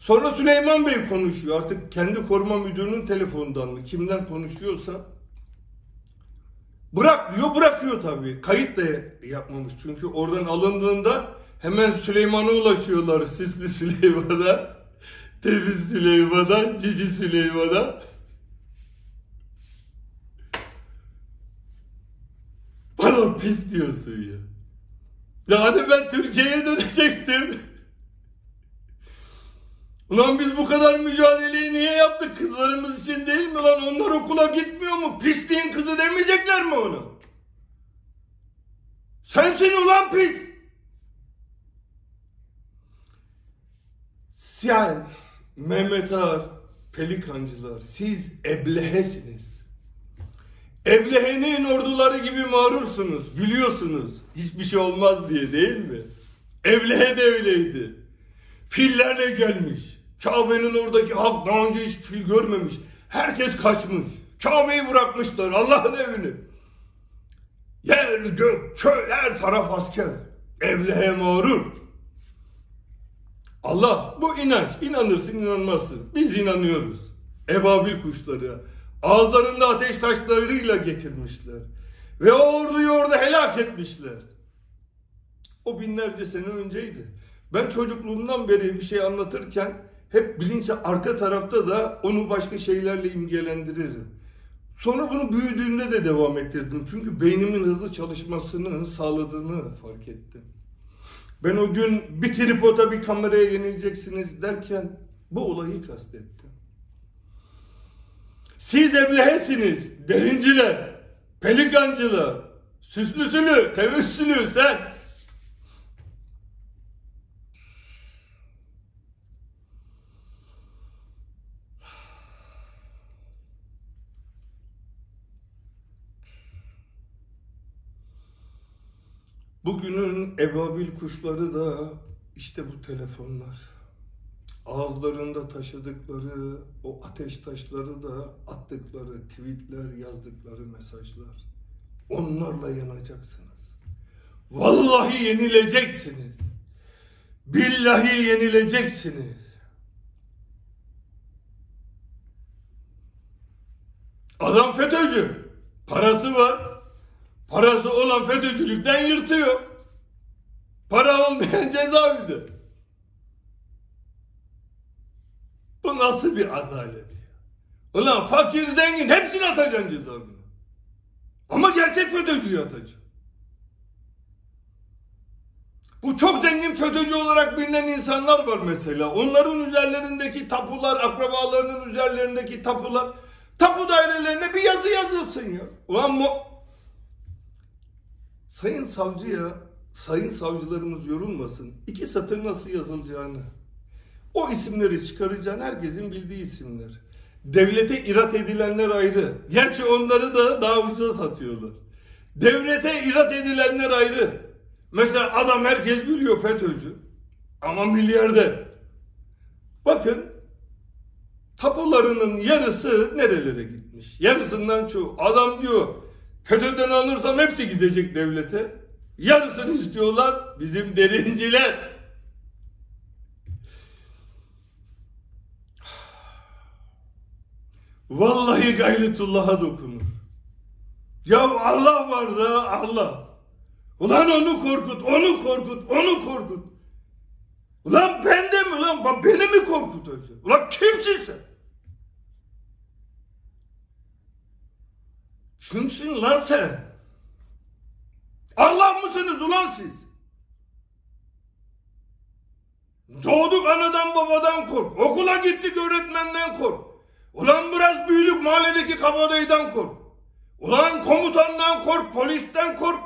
Sonra Süleyman Bey konuşuyor. Artık kendi koruma müdürünün telefonundan mı? Kimden konuşuyorsa. Bırak diyor bırakıyor tabii. Kayıt da yapmamış. Çünkü oradan alındığında hemen Süleyman'a ulaşıyorlar. Sisli Süleyman'a. Temiz Süleyman'a. Cici Süleyman'a. Bana pis diyorsun ya. Ya hadi ben Türkiye'ye dönecektim. Ulan biz bu kadar mücadeleyi niye yaptık? Kızlarımız için değil mi lan? Onlar okula gitmiyor mu? Pisliğin kızı demeyecekler mi onu? Sensin ulan pis. Sen, Mehmet Ağar, Pelikancılar, siz eblehesiniz. Eblehe'nin orduları gibi mağrursunuz, biliyorsunuz. Hiçbir şey olmaz diye değil mi? Eblehe de öyleydi. Fillerle gelmiş. Kabe'nin oradaki halk daha önce hiç fil görmemiş. Herkes kaçmış. Kabe'yi bırakmışlar Allah'ın evini. Yer, gök, çöl, her taraf asker. Evlehe mağrur. Allah bu inanç. İnanırsın inanmazsın. Biz inanıyoruz. Ebabil kuşları. Ağızlarında ateş taşlarıyla getirmişler. Ve o orduyu orada helak etmişler. O binlerce sene önceydi. Ben çocukluğumdan beri bir şey anlatırken hep bilinç arka tarafta da onu başka şeylerle imgelendiririm. Sonra bunu büyüdüğümde de devam ettirdim. Çünkü beynimin hızlı çalışmasını sağladığını fark ettim. Ben o gün bir tripoda bir kameraya yenileceksiniz derken bu olayı kastettim. Siz evlehesiniz, derinciler, pelikancılar, süslüsülü, tevessülü sen. Bugünün ebabil kuşları da işte bu telefonlar. Ağızlarında taşıdıkları o ateş taşları da attıkları tweetler, yazdıkları mesajlar. Onlarla yanacaksınız. Vallahi yenileceksiniz. Billahi yenileceksiniz. Adam FETÖ'cü. Parası var. Parası olan FETÖ'cülükten yırtıyor. Para olmayan cezaevinde. Bu nasıl bir adalet ya? Ulan fakir zengin hepsini atacaksın cezaevine. Ama gerçek FETÖ'cüyü atacaksın. Bu çok zengin FETÖ'cü olarak bilinen insanlar var mesela. Onların üzerlerindeki tapular, akrabalarının üzerlerindeki tapular, tapu dairelerine bir yazı yazılsın ya. Ulan bu Sayın savcıya, sayın savcılarımız yorulmasın. İki satır nasıl yazılacağını. O isimleri çıkaracağın herkesin bildiği isimler. Devlete irat edilenler ayrı. Gerçi onları da daha ucuza satıyorlar. Devlete irat edilenler ayrı. Mesela adam herkes biliyor FETÖ'cü. Ama milyarder. Bakın tapularının yarısı nerelere gitmiş? Yarısından çoğu. Adam diyor FETÖ'den alırsam hepsi gidecek devlete. Yarısını istiyorlar bizim derinciler. Vallahi gayretullah'a dokunur. Ya Allah var da Allah. Ulan onu korkut, onu korkut, onu korkut. Ulan ben de mi lan? Bak Beni mi korkutacaksın? Ulan kimsin sen? Kimsin lan sen? Allah mısınız ulan siz? Doğduk anadan babadan kork. Okula gittik öğretmenden kork. Ulan biraz büyüdük mahalledeki kabadayıdan kork. Ulan komutandan kork, polisten kork.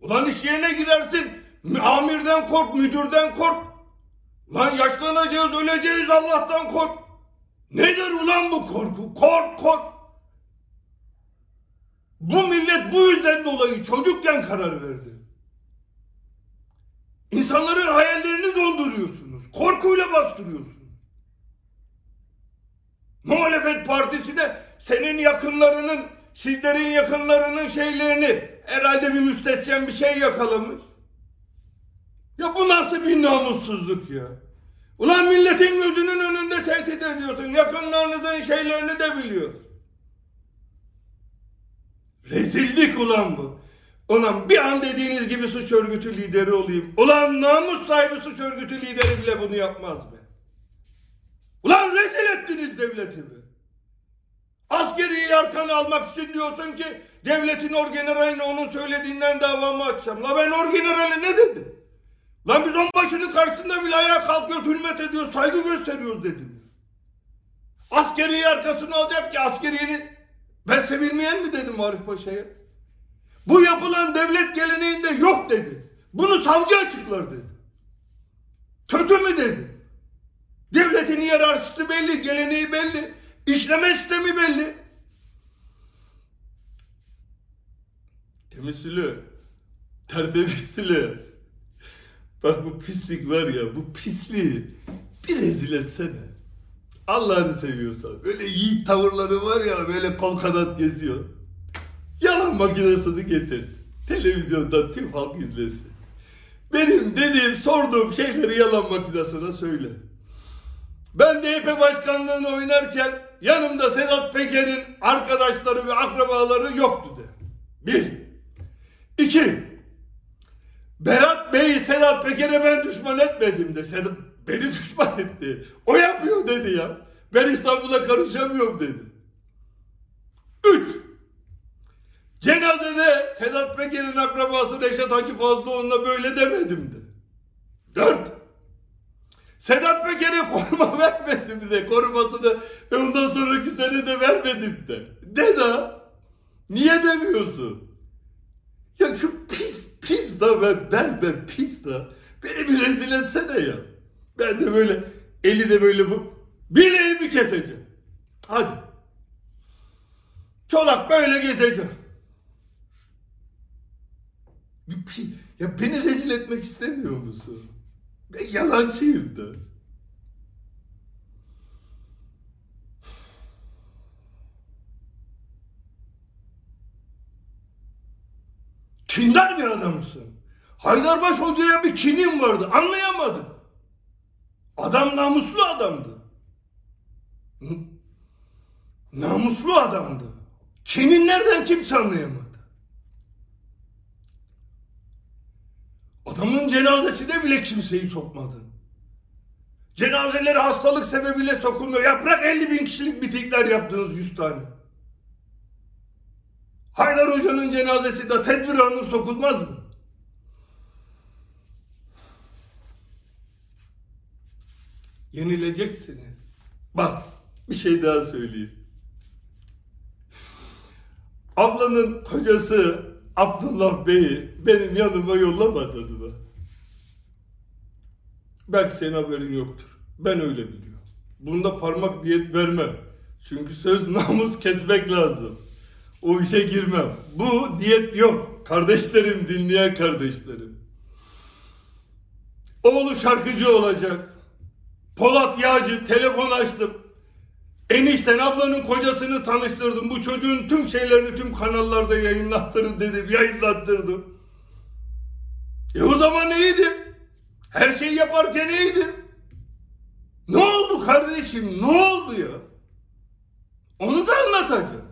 Ulan iş yerine girersin, amirden kork, müdürden kork. Ulan yaşlanacağız, öleceğiz Allah'tan kork. Nedir ulan bu korku? Kork, kork. Bu millet bu yüzden dolayı çocukken karar verdi. İnsanların hayallerini donduruyorsunuz. Korkuyla bastırıyorsunuz. Muhalefet partisine senin yakınlarının, sizlerin yakınlarının şeylerini herhalde bir müstesyen bir şey yakalamış. Ya bu nasıl bir namussuzluk ya? Ulan milletin gözünün önünde tehdit ediyorsun. Yakınlarınızın şeylerini de biliyorsun. Rezillik ulan bu. Ulan bir an dediğiniz gibi suç örgütü lideri olayım. Ulan namus sahibi suç örgütü lideri bile bunu yapmaz be. Ulan rezil ettiniz devletimi. Askeri yarkanı almak için diyorsun ki devletin orgeneraline onun söylediğinden davamı açacağım. La ben orgenerale ne dedim? Lan biz onbaşının karşısında bile ayağa kalkıyoruz, hürmet ediyoruz, saygı gösteriyoruz dedim. Askeri arkasını alacak ki askeriyenin ben sevilmeyen mi dedim Arif Paşa'ya? Bu yapılan devlet geleneğinde yok dedi. Bunu savcı açıklar dedi. Kötü mü dedi. Devletin hiyerarşisi belli, geleneği belli, işleme sistemi belli. Temizli, tertemizli. Bak bu pislik var ya, bu pisliği bir rezil etsene. Allah'ını seviyorsan. Öyle yiğit tavırları var ya, böyle kol kanat geziyor. Yalan makinesini getir. Televizyonda tüm halk izlesin. Benim dediğim, sorduğum şeyleri yalan makinesine söyle. Ben DYP başkanlığını oynarken yanımda Sedat Peker'in arkadaşları ve akrabaları yoktu de. Bir. İki. Berat Bey'i Sedat Peker'e ben düşman etmedim de. Sedat beni düşman etti. O yapıyor dedi ya. Ben İstanbul'a karışamıyorum dedi. Üç. Cenazede Sedat Peker'in akrabası Reşat Hacı Fazlıoğlu'na böyle demedim de. Dört. Sedat Peker'e koruma vermedim de. Korumasını ve ondan sonraki sene de vermedim de. De da. Niye demiyorsun? Ya şu pis pis da ben ben ben pis da. Beni bir rezil etsene ya. Ben de böyle eli de böyle bu. Bileğimi keseceğim. Hadi. Çolak böyle gezeceğim. Bir pi- Ya beni rezil etmek istemiyor musun? Ben yalancıyım da. Kindar bir adamsın. Haydarbaş Hoca'ya bir kinin vardı. Anlayamadım. Adam namuslu adamdı. Hı? Namuslu adamdı. Kinin nereden kimse anlayamadı. Adamın cenazesine bile kimseyi sokmadın. Cenazeleri hastalık sebebiyle sokulmuyor. Yaprak 50 bin kişilik mitingler yaptınız 100 tane. Haydar Hoca'nın cenazesi de tedbir alınıp sokulmaz mı? Yenileceksiniz. Bak bir şey daha söyleyeyim. Ablanın kocası Abdullah Bey'i benim yanıma yollamadın mı? Belki senin haberin yoktur. Ben öyle biliyorum. Bunda parmak diyet vermem. Çünkü söz namus kesmek lazım. O işe girmem. Bu diyet yok. Kardeşlerim, dinleyen kardeşlerim. Oğlu şarkıcı olacak. Polat Yağcı telefon açtım. Enişten ablanın kocasını tanıştırdım. Bu çocuğun tüm şeylerini tüm kanallarda yayınlattırın dedim. Yayınlattırdım. E o zaman iyiydim. Her şeyi yaparken iyiydim. Ne oldu kardeşim? Ne oldu ya? Onu da anlatacağım.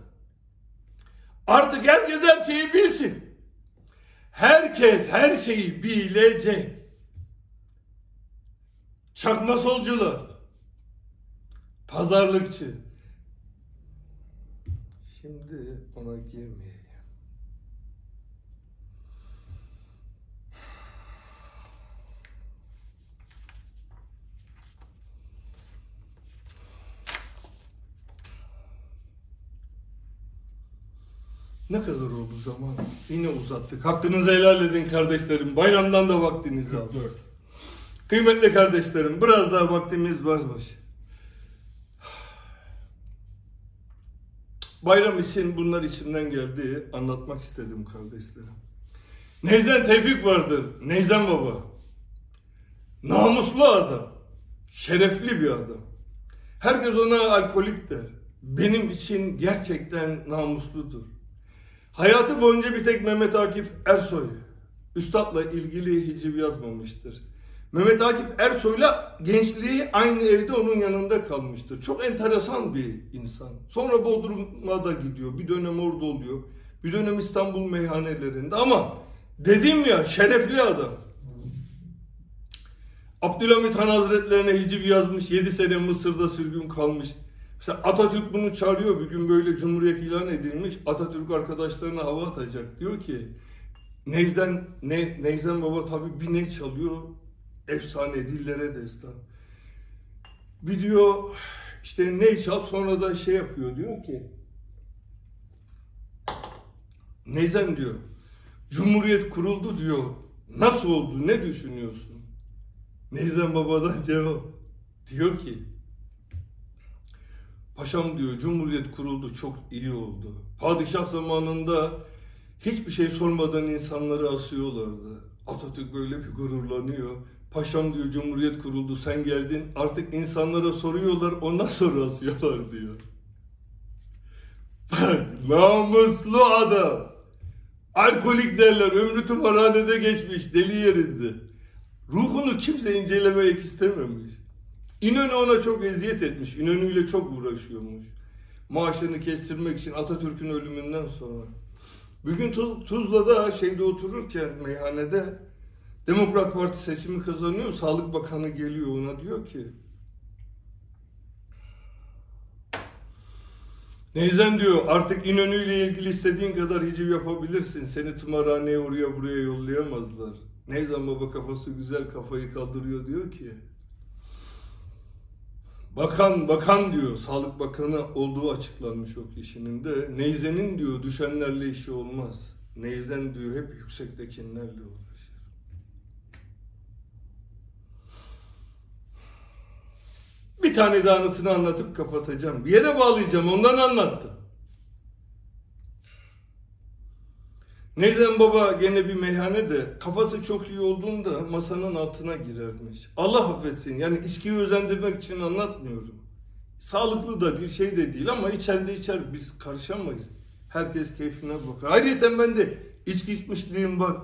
Artık herkes her şeyi bilsin. Herkes her şeyi bilecek. Çakma solcular. Pazarlıkçı. Şimdi ona girmeyeyim. Ne kadar oldu zaman? Yine uzattık. Hakkınızı helal edin kardeşlerim. Bayramdan da vaktinizi aldık. Kıymetli kardeşlerim, biraz daha vaktimiz varmış. Bayram için bunlar içimden geldi. Anlatmak istedim kardeşlerim. Neyzen Tevfik vardır. Neyzen Baba. Namuslu adam. Şerefli bir adam. Herkes ona alkolik der. Benim için gerçekten namusludur. Hayatı boyunca bir tek Mehmet Akif Ersoy Üstad'la ilgili hiciv yazmamıştır. Mehmet Akif Ersoy'la gençliği aynı evde onun yanında kalmıştır. Çok enteresan bir insan. Sonra Bodrum'a da gidiyor. Bir dönem orada oluyor. Bir dönem İstanbul meyhanelerinde ama dedim ya şerefli adam. Abdülhamit Han Hazretlerine hiciv yazmış. 7 sene Mısır'da sürgün kalmış. Mesela Atatürk bunu çağırıyor. Bir gün böyle Cumhuriyet ilan edilmiş. Atatürk arkadaşlarına hava atacak. Diyor ki Neyzen, ne, Neyzen Baba tabii bir ne çalıyor. Efsane dillere destan. Bir diyor işte ne çal sonra da şey yapıyor diyor ki Neyzen diyor. Cumhuriyet kuruldu diyor. Nasıl oldu? Ne düşünüyorsun? Neyzen babadan cevap. Diyor ki Paşam diyor Cumhuriyet kuruldu çok iyi oldu. Padişah zamanında hiçbir şey sormadan insanları asıyorlardı. Atatürk böyle bir gururlanıyor. Paşam diyor Cumhuriyet kuruldu sen geldin artık insanlara soruyorlar ondan sonra asıyorlar diyor. Namuslu adam. Alkolik derler ömrü tımarhanede geçmiş deli yerinde. Ruhunu kimse incelemek istememiş. İnönü ona çok eziyet etmiş. İnönü ile çok uğraşıyormuş. Maaşını kestirmek için Atatürk'ün ölümünden sonra. Bugün Tuz, Tuzla'da şeyde otururken meyhanede Demokrat Parti seçimi kazanıyor. Sağlık Bakanı geliyor ona diyor ki Neyzen diyor artık İnönü ile ilgili istediğin kadar hiciv yapabilirsin. Seni tımarhaneye oraya buraya yollayamazlar. Neyzen baba kafası güzel kafayı kaldırıyor diyor ki Bakan bakan diyor Sağlık Bakanı olduğu açıklanmış o kişinin de Neyzen'in diyor düşenlerle işi olmaz. Neyzen diyor hep yüksektekilerle uğraşır. Bir tane daha anısını anlatıp kapatacağım. Bir yere bağlayacağım ondan anlattım. Neyzen baba gene bir meyhanede kafası çok iyi olduğunda masanın altına girermiş. Allah affetsin yani içkiyi özendirmek için anlatmıyorum. Sağlıklı da değil şey de değil ama içen de içer biz karışamayız. Herkes keyfine bakar. Ayrıca ben de içki içmişliğim var.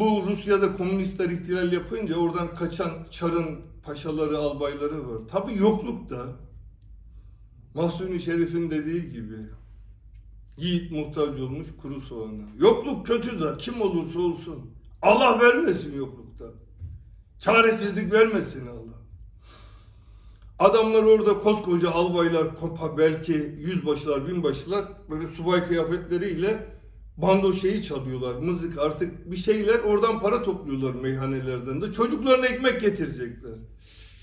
Bu Rusya'da komünistler ihtilal yapınca oradan kaçan Çar'ın paşaları, albayları var. Tabi yoklukta Mahsuni Şerif'in dediği gibi yiğit muhtaç olmuş kuru soğana. Yokluk kötü de kim olursa olsun Allah vermesin yoklukta. Çaresizlik vermesin Allah. Adamlar orada koskoca albaylar, kopa belki yüzbaşılar, binbaşılar böyle subay kıyafetleriyle bando şeyi çalıyorlar. Mızık artık bir şeyler oradan para topluyorlar meyhanelerden de. Çocuklarına ekmek getirecekler.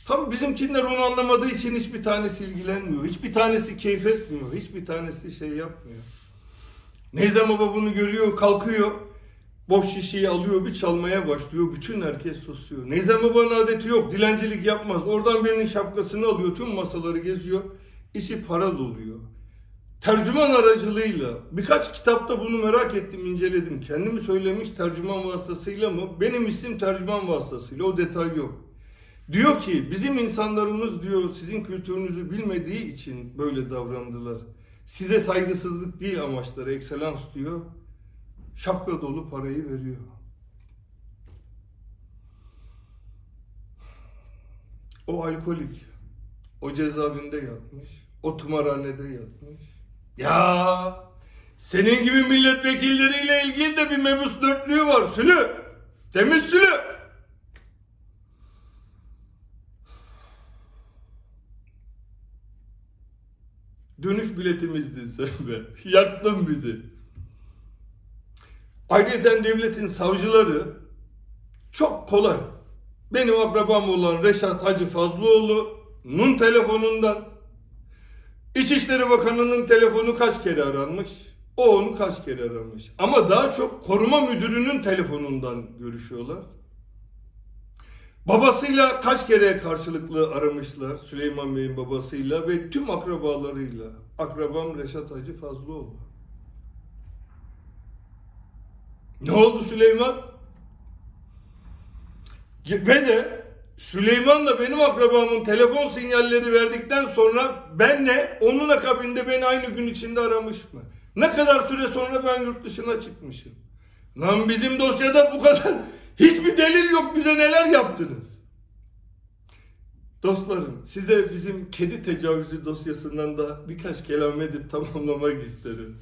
Tabii bizimkiler onu anlamadığı için hiçbir tanesi ilgilenmiyor. Hiçbir tanesi keyif etmiyor. Hiçbir tanesi şey yapmıyor. Neyzen baba bunu görüyor, kalkıyor. Boş şişeyi alıyor, bir çalmaya başlıyor. Bütün herkes susuyor. Neyzen babanın adeti yok. Dilencilik yapmaz. Oradan birinin şapkasını alıyor. Tüm masaları geziyor. İçi para doluyor. Tercüman aracılığıyla birkaç kitapta bunu merak ettim, inceledim. Kendimi söylemiş tercüman vasıtasıyla mı? Benim isim tercüman vasıtasıyla. O detay yok. Diyor ki bizim insanlarımız diyor sizin kültürünüzü bilmediği için böyle davrandılar. Size saygısızlık değil amaçları ekselans diyor. Şapka dolu parayı veriyor. O alkolik. O cezaevinde yatmış. O tımarhanede yatmış. Ya senin gibi milletvekilleriyle ilgili de bir mebus dörtlüğü var. Sülü. Temiz sülü. Dönüş biletimizdin sen be. Yaktın bizi. Ayrıca devletin savcıları çok kolay. Benim akrabam olan Reşat Hacı Fazlıoğlu'nun telefonundan İçişleri Bakanı'nın telefonu kaç kere aranmış? O onu kaç kere aramış. Ama daha çok koruma müdürünün telefonundan görüşüyorlar. Babasıyla kaç kere karşılıklı aramışlar Süleyman Bey'in babasıyla ve tüm akrabalarıyla. Akrabam Reşat Hacı Fazlıoğlu. Ne oldu Süleyman? Ve de Süleyman'la benim akrabamın telefon sinyalleri verdikten sonra benle onun akabinde beni aynı gün içinde aramış mı? Ne kadar süre sonra ben yurt dışına çıkmışım. Lan bizim dosyada bu kadar hiçbir delil yok bize neler yaptınız. Dostlarım size bizim kedi tecavüzü dosyasından da birkaç kelam edip tamamlamak isterim.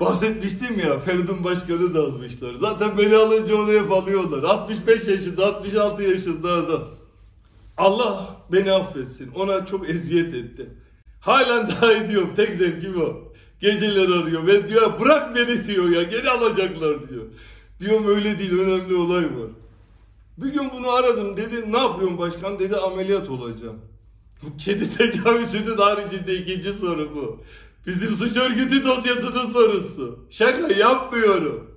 Bahsetmiştim ya Feridun Başkanı da almışlar. Zaten beni alınca onu hep alıyorlar. 65 yaşında 66 yaşında adam. Allah beni affetsin. Ona çok eziyet etti. Halen daha ediyorum. Tek zevkim o. Geceler arıyor ve diyor bırak beni diyor ya geri alacaklar diyor. Diyorum öyle değil önemli olay var. Bir gün bunu aradım dedi ne yapıyorsun başkan dedi ameliyat olacağım. Bu kedi tecavüzünün haricinde ikinci soru bu. Bizim suç örgütü dosyasının sorusu. Şaka yapmıyorum.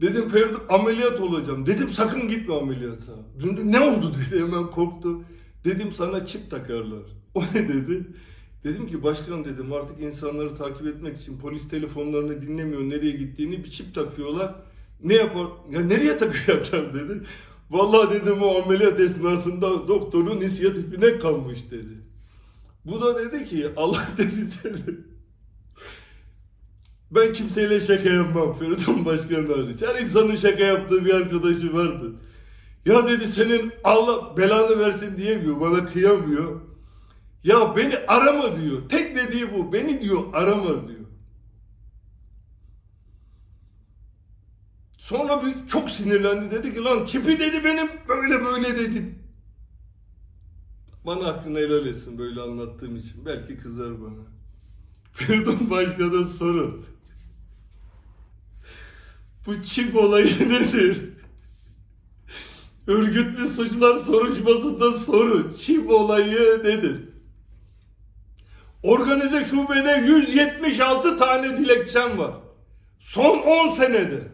Dedim Ferdi ameliyat olacağım. Dedim sakın gitme ameliyata. Dün ne oldu dedi hemen korktu. Dedim sana çip takarlar. O ne dedi? Dedim ki başkan dedim artık insanları takip etmek için polis telefonlarını dinlemiyor nereye gittiğini bir çip takıyorlar. Ne yapar? Ya nereye takacaklar dedi. Vallahi dedim o ameliyat esnasında doktorun inisiyatifine kalmış dedi. Bu da dedi ki Allah dedi seni. Ben kimseyle şaka yapmam Feridun Başkan hariç. Her insanın şaka yaptığı bir arkadaşı vardır. Ya dedi senin Allah belanı versin diyemiyor. Bana kıyamıyor. Ya beni arama diyor. Tek dediği bu. Beni diyor arama diyor. Sonra bir çok sinirlendi. Dedi ki lan çipi dedi benim böyle böyle dedi. Bana hakkını helal etsin böyle anlattığım için. Belki kızar bana. Feridun Başkan'a sorun. Bu çip olayı nedir? Örgütlü suçlar soruşturmasında sorun. Çip olayı nedir? Organize şubede 176 tane dilekçem var. Son 10 senede.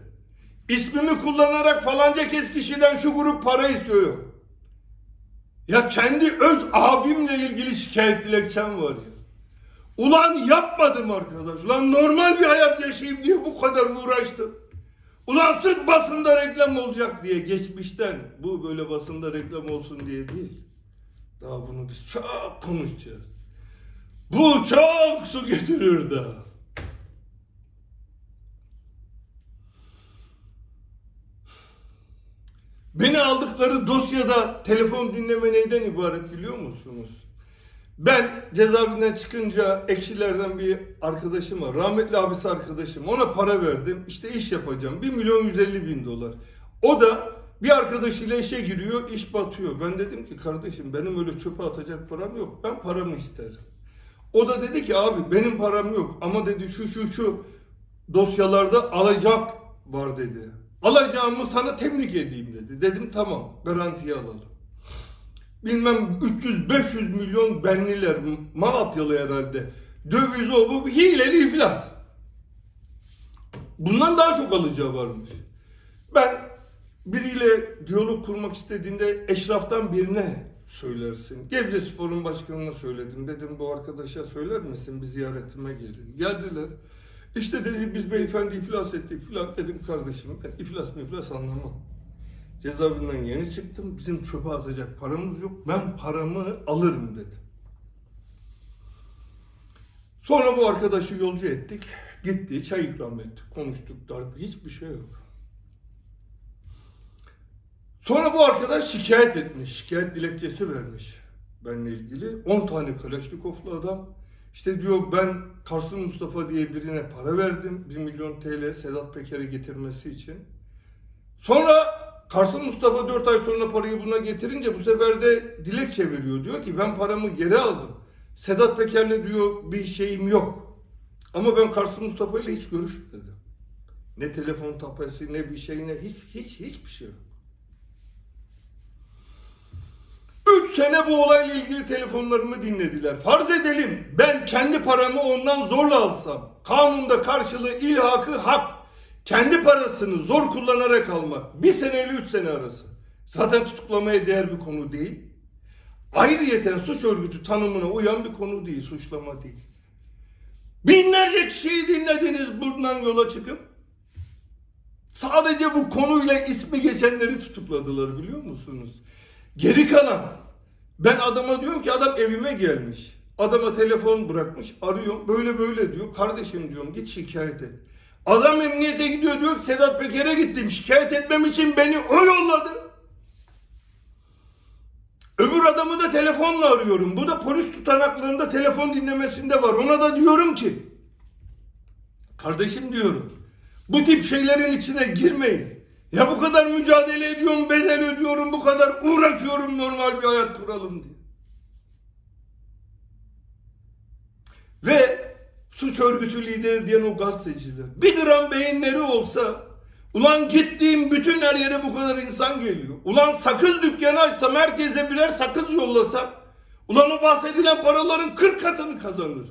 İsmimi kullanarak falanca kes kişiden şu grup para istiyor. Ya kendi öz abimle ilgili şikayet dilekçem var ya. Ulan yapmadım arkadaş. Ulan normal bir hayat yaşayayım diye bu kadar uğraştım. Ulan sırf basında reklam olacak diye geçmişten bu böyle basında reklam olsun diye değil. Daha bunu biz çok konuşacağız. Bu çok su götürür daha. Beni aldıkları dosyada telefon dinleme neyden ibaret biliyor musunuz? Ben cezaevinden çıkınca ekşilerden bir arkadaşım var. Rahmetli abisi arkadaşım. Ona para verdim. İşte iş yapacağım. 1 milyon 150 bin dolar. O da bir arkadaşıyla işe giriyor. iş batıyor. Ben dedim ki kardeşim benim öyle çöpe atacak param yok. Ben paramı isterim. O da dedi ki abi benim param yok. Ama dedi şu şu şu dosyalarda alacak var dedi. Alacağımı sana temlik edeyim dedi. Dedim tamam garantiye alalım bilmem 300-500 milyon benliler Malatyalı herhalde. Döviz o bu hileli iflas. Bundan daha çok alacağı varmış. Ben biriyle diyalog kurmak istediğinde eşraftan birine söylersin. Gebze Spor'un başkanına söyledim. Dedim bu arkadaşa söyler misin bir ziyaretime gelin. Geldiler. İşte dedi biz beyefendi iflas ettik filan dedim kardeşim ben iflas mı iflas anlamam. Cezaevinden yeni çıktım. Bizim çöpe atacak paramız yok. Ben paramı alırım dedi. Sonra bu arkadaşı yolcu ettik. Gitti, çay ikram ettik, konuştuk, darbe, hiçbir şey yok. Sonra bu arkadaş şikayet etmiş, şikayet dilekçesi vermiş benimle ilgili. 10 tane Kalaşnikovlu adam. İşte diyor ben Karsın Mustafa diye birine para verdim. 1 milyon TL Sedat Peker'e getirmesi için. Sonra Karsın Mustafa 4 ay sonra parayı buna getirince bu sefer de dilekçe veriyor. Diyor ki ben paramı geri aldım. Sedat Peker'le diyor bir şeyim yok. Ama ben Karsın Mustafa ile hiç görüşmedim. Ne telefon tapesi ne bir şey ne hiç hiç hiçbir şey yok. 3 sene bu olayla ilgili telefonlarımı dinlediler. Farz edelim ben kendi paramı ondan zorla alsam. Kanunda karşılığı ilhakı hak. Kendi parasını zor kullanarak almak bir seneyle üç sene arası. Zaten tutuklamaya değer bir konu değil. Ayrıyeten suç örgütü tanımına uyan bir konu değil, suçlama değil. Binlerce kişiyi dinlediniz buradan yola çıkıp. Sadece bu konuyla ismi geçenleri tutukladılar biliyor musunuz? Geri kalan ben adama diyorum ki adam evime gelmiş. Adama telefon bırakmış arıyorum böyle böyle diyor. Kardeşim diyorum git şikayet et. Adam emniyete gidiyor diyor ki Sedat Peker'e gittim şikayet etmem için beni o yolladı. Öbür adamı da telefonla arıyorum. Bu da polis tutanaklarında telefon dinlemesinde var. Ona da diyorum ki kardeşim diyorum bu tip şeylerin içine girmeyin. Ya bu kadar mücadele ediyorum, bedel ödüyorum, bu kadar uğraşıyorum normal bir hayat kuralım diye. Ve suç örgütü lideri diyen o gazeteciler. Bir gram beyinleri olsa Ulan gittiğim bütün her yere bu kadar insan geliyor. Ulan sakız dükkanı açsam herkese birer sakız yollasam. Ulan o bahsedilen paraların 40 katını kazanır.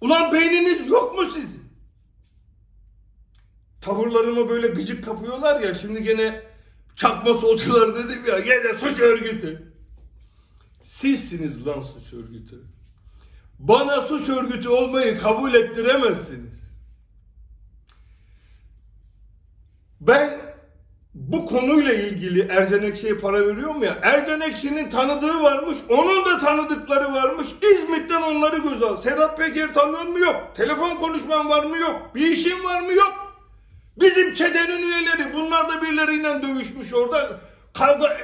Ulan beyniniz yok mu sizin? Tavırlarıma böyle gıcık kapıyorlar ya şimdi gene çakma solcular dedim ya gene suç örgütü. Sizsiniz lan suç örgütü. Bana suç örgütü olmayı kabul ettiremezsiniz. Ben bu konuyla ilgili Ercan Ekşi'ye para veriyorum ya. Ercan Ekşi'nin tanıdığı varmış. Onun da tanıdıkları varmış. İzmit'ten onları göz al. Sedat Peker tanıyor mu? Yok. Telefon konuşman var mı? Yok. Bir işin var mı? Yok. Bizim çetenin üyeleri. Bunlar da birileriyle dövüşmüş orada. Kavga...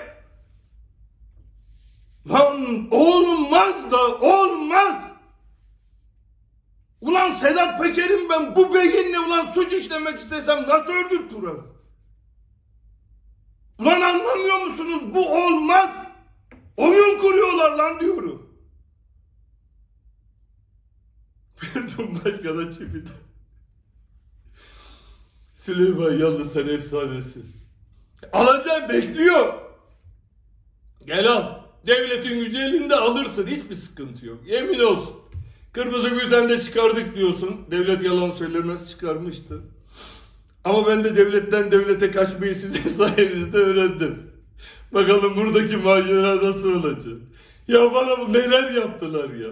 Lan olmaz da olmaz. Ulan Sedat Peker'im ben bu beyinle ulan suç işlemek istesem nasıl kurarım? Ulan anlamıyor musunuz? Bu olmaz. Oyun kuruyorlar lan diyorum. Feridun Başkan'a çividen. Süleyman yalnız sen efsanesin. Alacağım bekliyor. Gel al. Devletin gücü elinde alırsın. Hiçbir sıkıntı yok. Yemin olsun. Kırmızı bülten de çıkardık diyorsun. Devlet yalan söylemez çıkarmıştı. Ama ben de devletten devlete kaçmayı sizin sayenizde öğrendim. Bakalım buradaki macera nasıl olacak? Ya bana bu neler yaptılar ya?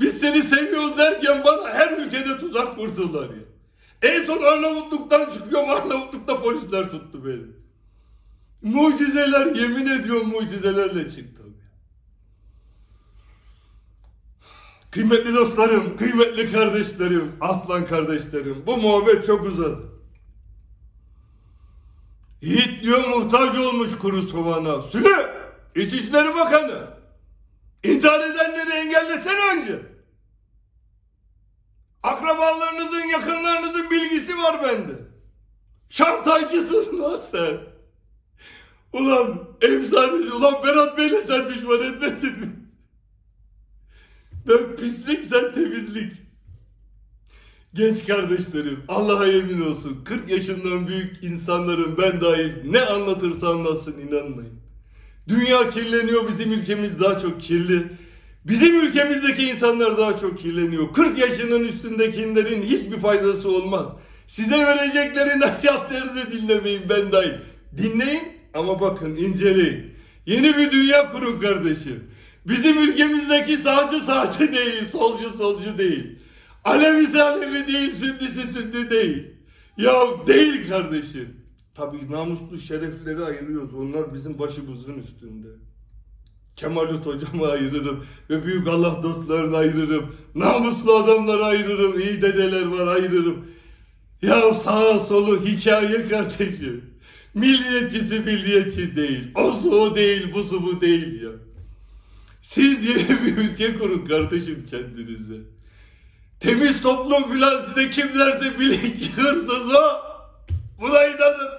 Biz seni seviyoruz derken bana her ülkede tuzak kurdular ya. En son Arnavutluk'tan çıkıyorum Arnavutluk'ta polisler tuttu beni. Mucizeler yemin ediyorum mucizelerle çıktım. Kıymetli dostlarım, kıymetli kardeşlerim, aslan kardeşlerim bu muhabbet çok uzadı. Yiğit diyor muhtaç olmuş kuru soğana. Sülü, İçişleri Bakanı. İntihar edenleri engellesene önce. Akrabalarınızın, yakınlarınızın bilgisi var bende. Şantajcısın lan sen. Ulan efsanesi, ulan Berat Bey'le sen düşman etmesin mi? Ben pislik sen temizlik. Genç kardeşlerim Allah'a yemin olsun 40 yaşından büyük insanların ben dahil ne anlatırsa anlatsın inanmayın. Dünya kirleniyor bizim ülkemiz daha çok kirli. Bizim ülkemizdeki insanlar daha çok kirleniyor. 40 yaşının üstündekilerin hiçbir faydası olmaz. Size verecekleri nasihatleri de dinlemeyin ben dahil. Dinleyin ama bakın inceleyin. Yeni bir dünya kurun kardeşim. Bizim ülkemizdeki sağcı sağcı değil, solcu solcu değil. Alevisi Alevi değil, Sünnisi Sünni değil. Ya değil kardeşim. Tabii namuslu şerefleri ayırıyoruz. Onlar bizim başımızın üstünde. Kemalut hocamı ayırırım ve büyük Allah dostlarını ayırırım. Namuslu adamları ayırırım. iyi dedeler var ayırırım. Ya sağa solu hikaye kardeşim. Milliyetçisi milliyetçi değil. O su o değil, bu su bu değil ya. Siz yeni bir ülke kurun kardeşim kendinize. Temiz toplum filan size kim derse bilin ki hırsız o. Buna inanın.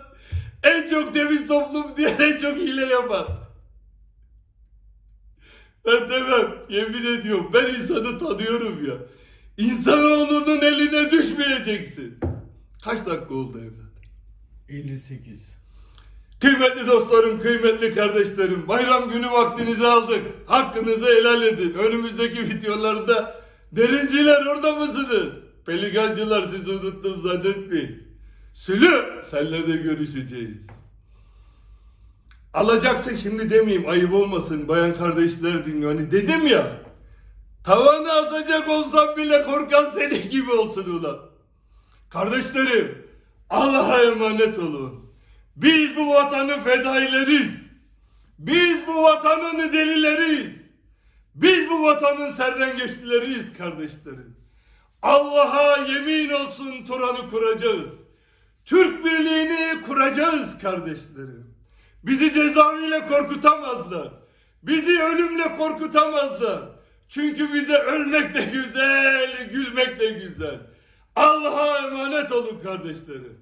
En çok temiz toplum diye en çok hile yapar. Ben demem. Yemin ediyorum. Ben insanı tanıyorum ya. İnsanoğlunun eline düşmeyeceksin. Kaç dakika oldu evlat? 58. Kıymetli dostlarım, kıymetli kardeşlerim, bayram günü vaktinizi aldık. Hakkınızı helal edin. Önümüzdeki videolarda derinciler orada mısınız? Pelikancılar sizi unuttum zannetmeyin. Sülü, senle de görüşeceğiz. Alacaksın şimdi demeyeyim, ayıp olmasın. Bayan kardeşler dinliyor. Hani dedim ya, tavanı asacak olsam bile korkan seni gibi olsun ulan. Kardeşlerim, Allah'a emanet olun. Biz bu vatanın fedaileriyiz. Biz bu vatanın delileriyiz. Biz bu vatanın serdengeçlileriyiz kardeşlerim. Allah'a yemin olsun Turan'ı kuracağız. Türk birliğini kuracağız kardeşlerim. Bizi cezaeviyle korkutamazlar. Bizi ölümle korkutamazlar. Çünkü bize ölmek de güzel, gülmek de güzel. Allah'a emanet olun kardeşlerim.